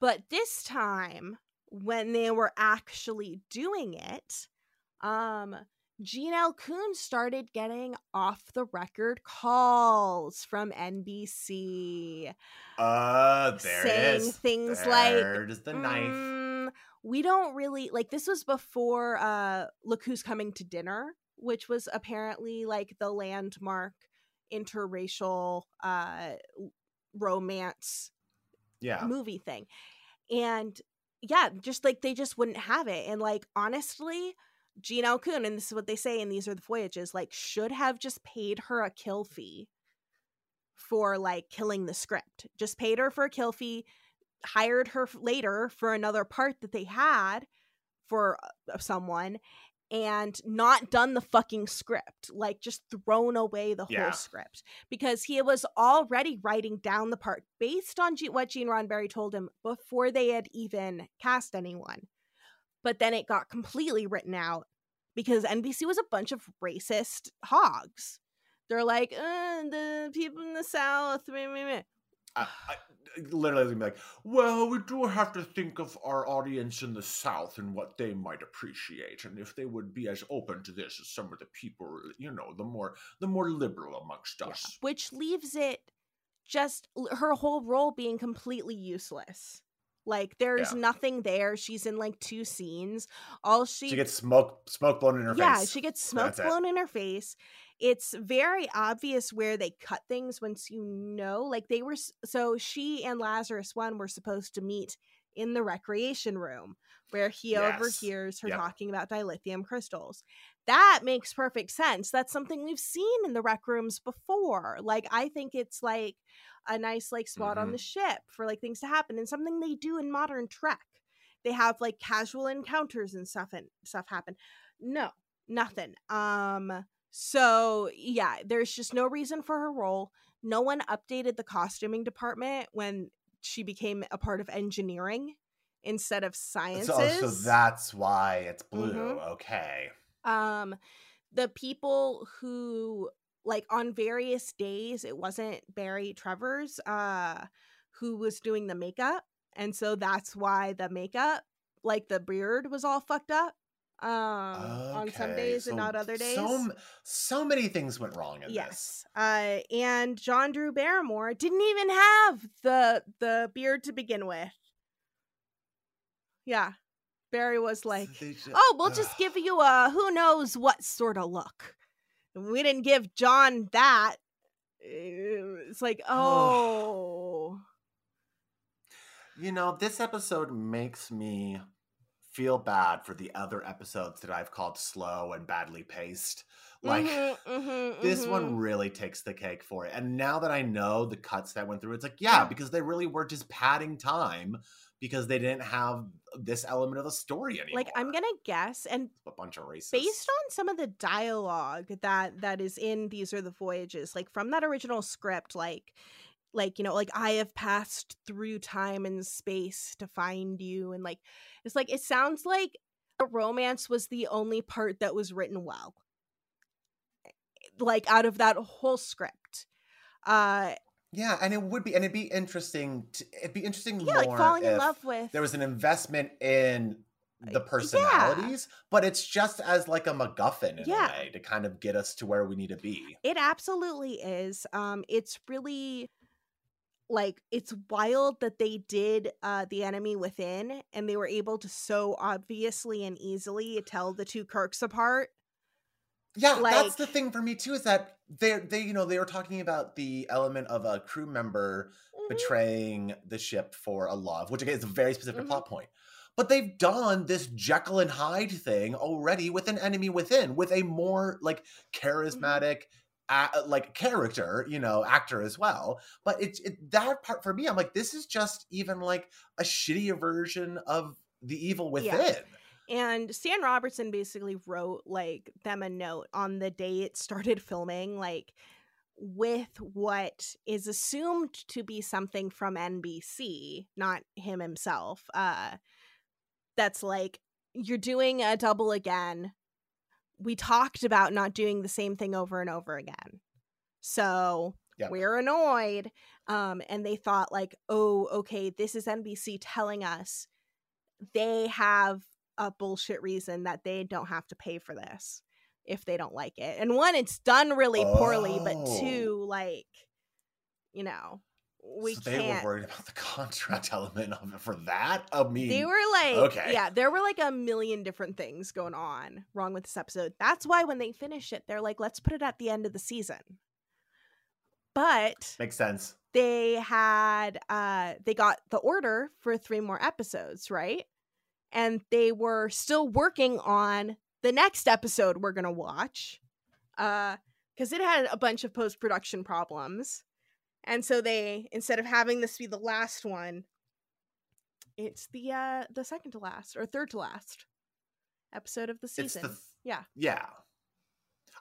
Speaker 2: But this time, when they were actually doing it, um, Gene L. Coon started getting off the record calls from NBC
Speaker 1: Uh, there
Speaker 2: saying
Speaker 1: it is.
Speaker 2: things like,
Speaker 1: There's the knife.
Speaker 2: "Mm, we don't really like this was before uh look who's coming to dinner which was apparently like the landmark interracial uh romance
Speaker 1: Yeah.
Speaker 2: movie thing. And yeah, just like they just wouldn't have it. And like honestly, L. Coon, and this is what they say, and these are the voyages, like should have just paid her a kill fee for like killing the script. Just paid her for a kill fee, hired her later for another part that they had for uh, someone and not done the fucking script like just thrown away the
Speaker 1: Yeah.
Speaker 2: whole script because he was already writing down the part based on G- what Gene Roddenberry told him before they had even cast anyone. But then it got completely written out because NBC was a bunch of racist hogs. They're like, uh, the people in the South. meh, meh, meh."
Speaker 1: I, I, literally gonna be like, well, we do have to think of our audience in the South and what they might appreciate, and if they would be as open to this as some of the people, you know, the more the more liberal amongst
Speaker 2: Yeah.
Speaker 1: us.
Speaker 2: Which leaves it just her whole role being completely useless. Like there's
Speaker 1: Yeah.
Speaker 2: nothing there. She's in like two scenes. All she,
Speaker 1: She gets smoke smoke blown in her
Speaker 2: yeah,
Speaker 1: face.
Speaker 2: Yeah, she gets smoke
Speaker 1: That's it.
Speaker 2: blown in her face. It's very obvious where they cut things once you know. Like they were so she and Lazarus one were supposed to meet in the recreation room where he
Speaker 1: Yes.
Speaker 2: overhears her
Speaker 1: Yep.
Speaker 2: talking about dilithium crystals. That makes perfect sense. That's something we've seen in the rec rooms before. Like I think it's like a nice like spot on
Speaker 1: Mhm.
Speaker 2: the ship for like things to happen and something they do in modern Trek. They have like casual encounters and stuff and stuff happen. No, nothing. Um so yeah, there's just no reason for her role. No one updated the costuming department when she became a part of engineering instead of sciences.
Speaker 1: So, oh, so that's why it's blue.
Speaker 2: Mhm.
Speaker 1: Okay.
Speaker 2: um the people who like on various days it wasn't barry travers uh who was doing the makeup and so that's why the makeup like the beard was all fucked up um on some
Speaker 1: Okay,
Speaker 2: days and not other days.
Speaker 1: So so many things went wrong in this.
Speaker 2: yes. Uh and John Drew Barrymore didn't even have the the beard to begin with. Yeah. Barry was like,
Speaker 1: So they
Speaker 2: "Oh, we'll just give you a who knows what sort of look." We didn't give John that. It's like, [SIGHS] "Oh,
Speaker 1: You know, this episode makes me feel bad for the other episodes that I've called slow and badly paced. Like
Speaker 2: Mhm, mhm,
Speaker 1: this
Speaker 2: mhm.
Speaker 1: one really takes the cake for it. And now that I know the cuts that went through, it's like, yeah, because they really were just padding time because they didn't have this element of the story anymore.
Speaker 2: like I'm gonna guess, and
Speaker 1: a bunch of racists.
Speaker 2: based on some of the dialogue that that is in these are the voyages like from that original script like like you know like i have passed through time and space to find you and like it's like it sounds like the romance was the only part that was written well like out of that whole script uh
Speaker 1: yeah, and it would be, and it'd be interesting. To, it'd be interesting
Speaker 2: yeah
Speaker 1: more
Speaker 2: like falling in love with
Speaker 1: there was an investment in the
Speaker 2: yeah.
Speaker 1: personalities, but it's just as like a MacGuffin in
Speaker 2: Yeah.
Speaker 1: a way to kind of get us to where we need to be.
Speaker 2: It absolutely is. Um, it's really like it's wild that they did uh the enemy within and they were able to so obviously and easily tell the two Kirks apart.
Speaker 1: Yeah,
Speaker 2: Like-
Speaker 1: that's the thing for me too. Is that they they you know they were talking about the element of a crew member
Speaker 2: Mhm.
Speaker 1: betraying the ship for a love, which again is a very specific
Speaker 2: Mhm.
Speaker 1: plot point. But they've done this Jekyll and Hyde thing already with an enemy within, with a more like charismatic, a- like character, you know, actor as well. But it's it, that part for me. I'm like, this is just even like a shittier version of the evil
Speaker 2: Yeah.
Speaker 1: within.
Speaker 2: And Stan Robertson basically wrote like them a note on the day it started filming, like with what is assumed to be something from NBC, not him himself. Uh that's like you're doing a double again. We talked about not doing the same thing over and over again. So
Speaker 1: Yep.
Speaker 2: we're annoyed. Um, and they thought like, oh, okay, this is NBC telling us they have a bullshit reason that they don't have to pay for this if they don't like it. And one, it's done really poorly, but
Speaker 1: Oh.
Speaker 2: two, like, you know, we
Speaker 1: so they
Speaker 2: can't.
Speaker 1: were worried about the [LAUGHS] contract element of it for that. I mean,
Speaker 2: They were like,
Speaker 1: okay.
Speaker 2: yeah, there were like a million different things going on wrong with this episode. That's why when they finish it, they're like, let's put it at the end of the season. But
Speaker 1: makes sense.
Speaker 2: they had uh they got the order for three more episodes, right? And they were still working on the next episode we're going to watch. Uh cuz it had a bunch of post-production problems. And so they instead of having this be the last one, it's the uh the second to last or third to last episode of the season.
Speaker 1: the th-
Speaker 2: yeah.
Speaker 1: yeah.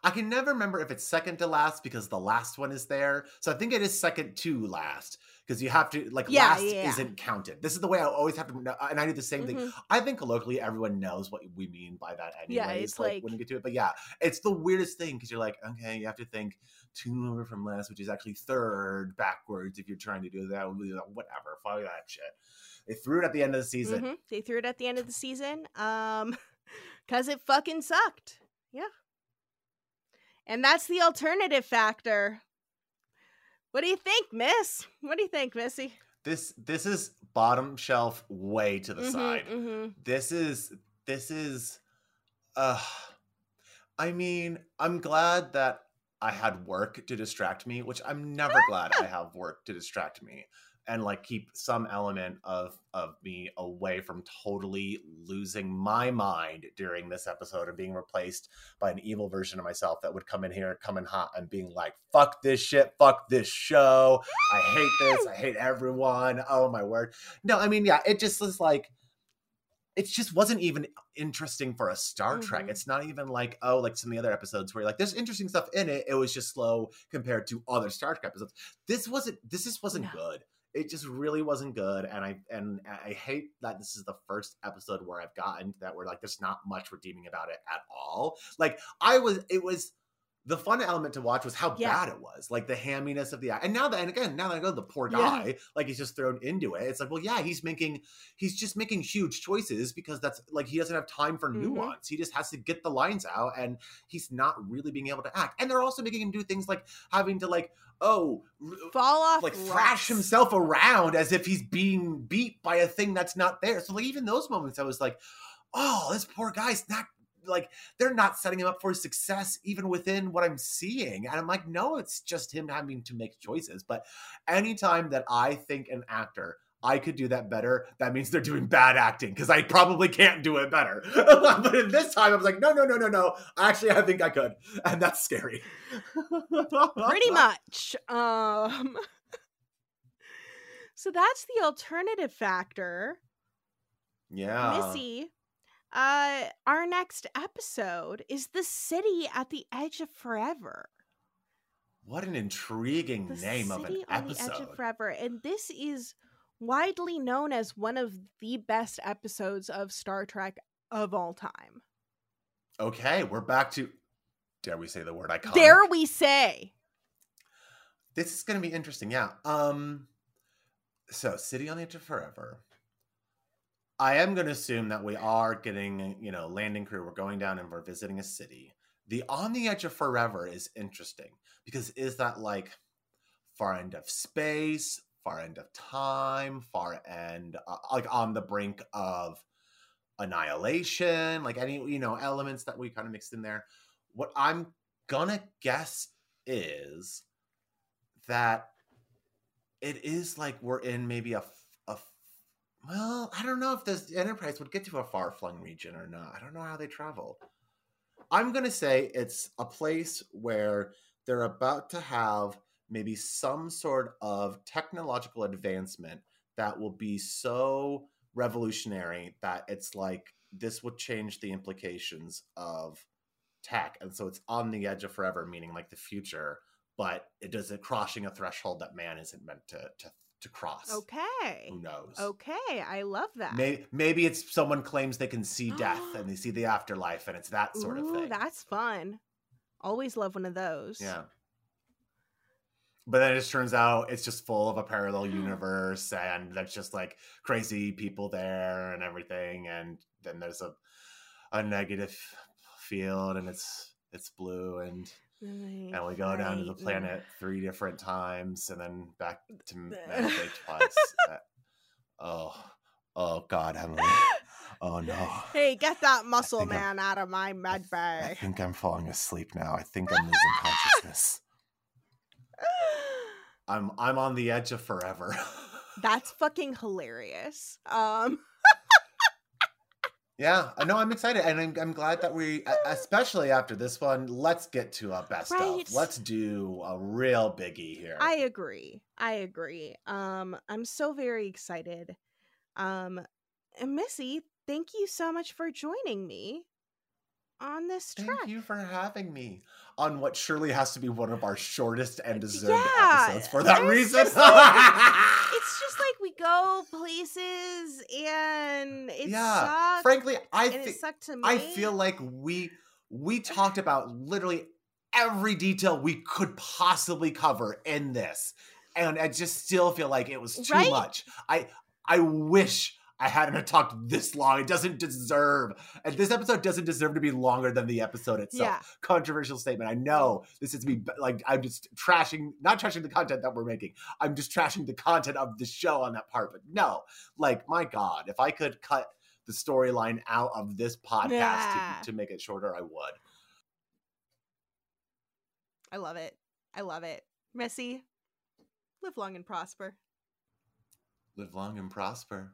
Speaker 1: I can never remember if it's second to last because the last one is there. So I think it is second to last because you have to like
Speaker 2: Yeah,
Speaker 1: last
Speaker 2: yeah,
Speaker 1: isn't counted. This is the way I always have to know, and I do the same thing.
Speaker 2: Mhm.
Speaker 1: I think locally everyone knows what we mean by that anyways.
Speaker 2: Yeah, it's
Speaker 1: like, when you get to it. But yeah, it's the weirdest thing because you're like, okay, you have to think two over from last, which is actually third backwards if you're trying to do that. Whatever, fuck that shit. They threw it at the end of the season.
Speaker 2: Mhm. They threw it at the end of the season. Um [LAUGHS] cuz it fucking sucked. Yeah. And that's the alternative factor. What do you think, miss? What do you think, Missi?
Speaker 1: This this is bottom shelf way to the
Speaker 2: Mhm,
Speaker 1: side.
Speaker 2: mhm.
Speaker 1: This is this is uh I mean, I'm glad that I had work to distract me, which I'm never glad I [LAUGHS] have work to distract me and like keep some element of of me away from totally losing my mind during this episode and being replaced by an evil version of myself that would come in here coming hot and being like fuck this shit fuck this show i hate this i hate everyone oh my word no i mean yeah it just was like it just wasn't even interesting for a Star Trek.
Speaker 2: Mhm.
Speaker 1: It's not even like, oh, like some of the other episodes where you're like, there's interesting stuff in it. It was just slow compared to other Star Trek episodes. This wasn't this just wasn't
Speaker 2: No.
Speaker 1: good. It just really wasn't good. And I and I hate that this is the first episode where I've gotten that where like there's not much redeeming about it at all. Like I was it was the fun element to watch was how
Speaker 2: Yeah.
Speaker 1: bad it was, like the hamminess of the act. And now that, and again, now that I go, the poor
Speaker 2: Yeah.
Speaker 1: guy, like he's just thrown into it. It's like, well, yeah, he's making, he's just making huge choices because that's like he doesn't have time for
Speaker 2: Mhm.
Speaker 1: nuance. He just has to get the lines out, and he's not really being able to act. And they're also making him do things like having to like, oh, uh,
Speaker 2: Fall off
Speaker 1: like
Speaker 2: rocks.
Speaker 1: thrash himself around as if he's being beat by a thing that's not there. So like even those moments, I was like, oh, this poor guy's not like they're not setting him up for success even within what I'm seeing. And I'm like, no, it's just him having to make choices. But anytime that I think an actor I could do that better. That means they're doing bad acting because I probably can't do it better. [LAUGHS] but in this time, I was like, no, no, no, no, no. Actually, I think I could, and that's scary. [LAUGHS]
Speaker 2: pretty much um [LAUGHS] so that's the alternative factor
Speaker 1: Yeah.
Speaker 2: missi uh our next episode is the city at the edge of forever
Speaker 1: What an intriguing
Speaker 2: the
Speaker 1: name of an
Speaker 2: on the edge
Speaker 1: episode.
Speaker 2: of forever and this is widely known as one of the best episodes of star trek of all time
Speaker 1: Okay, we're back to dare we say the word iconic?
Speaker 2: dare we say
Speaker 1: This is going to be interesting. Yeah. Um so City on the Edge of Forever. I am going to assume that we are getting, you know, landing crew. We're going down and we're visiting a city. The On the Edge of Forever is interesting because is that like far end of space, far end of time, far end, uh, like on the brink of annihilation, like any, you know, elements that we kind of mixed in there. What I'm gonna guess is that it is like we're in maybe a, a well i don't know if this enterprise would get to a far-flung region or not i don't know how they travel i'm to say it's a place where they're about to have maybe some sort of technological advancement that will be so revolutionary that it's like this will change the implications of tech and so it's on the edge of forever meaning like the future but it does it crossing a threshold that man isn't meant to to, to cross.
Speaker 2: Okay.
Speaker 1: Who knows?
Speaker 2: Okay i love that.
Speaker 1: Maybe, maybe it's someone claims they can see death [GASPS] and they see the afterlife and it's that sort of thing.
Speaker 2: that's fun. Always love one of those.
Speaker 1: Yeah but then it just turns out it's just full of a parallel universe and there's just like crazy people there and everything and then there's a a negative field and it's it's blue and
Speaker 2: and
Speaker 1: and we go down to the planet three different times and then back to Medicaid [LAUGHS] twice. Uh, oh, oh God, Emily. [LAUGHS] Oh no.
Speaker 2: Hey, get that muscle
Speaker 1: think I'm-
Speaker 2: man out of my med
Speaker 1: I think I'm falling asleep now. I think I'm losing [LAUGHS] consciousness. I'm I'm on the edge of forever. [LAUGHS]
Speaker 2: That's fucking hilarious. Um, [LAUGHS]
Speaker 1: yeah, I know. I'm excited, and I'm, I'm glad that we, especially after this one, let's get to a best
Speaker 2: Right.
Speaker 1: of. Let's do a real biggie here.
Speaker 2: I agree. I agree. Um, I'm so very excited. Um, and Missi, thank you so much for joining me on this
Speaker 1: Thank you for having me on what surely has to be one of our shortest and deserved
Speaker 2: Yeah,
Speaker 1: episodes for that reason.
Speaker 2: just It's [LAUGHS] just like we go places and it
Speaker 1: yeah,
Speaker 2: sucked.
Speaker 1: frankly, I
Speaker 2: and
Speaker 1: thi-
Speaker 2: it sucked to me.
Speaker 1: I feel like we we [LAUGHS] talked about literally every detail we could possibly cover in this, and I just still feel like it was too
Speaker 2: Right?
Speaker 1: much. I I wish I hadn't [LAUGHS] talked this long. It doesn't deserve, and this episode doesn't deserve to be longer than the episode itself.
Speaker 2: Yeah.
Speaker 1: Controversial statement. I know this is me, like I'm just trashing, not trashing the content that we're making. I'm just trashing the content of the show on that part. But no, like my God, if I could cut the storyline out of this podcast
Speaker 2: Yeah.
Speaker 1: to, to make it shorter, I would.
Speaker 2: I love it. I love it. Missi, live long and prosper.
Speaker 1: Live long and prosper.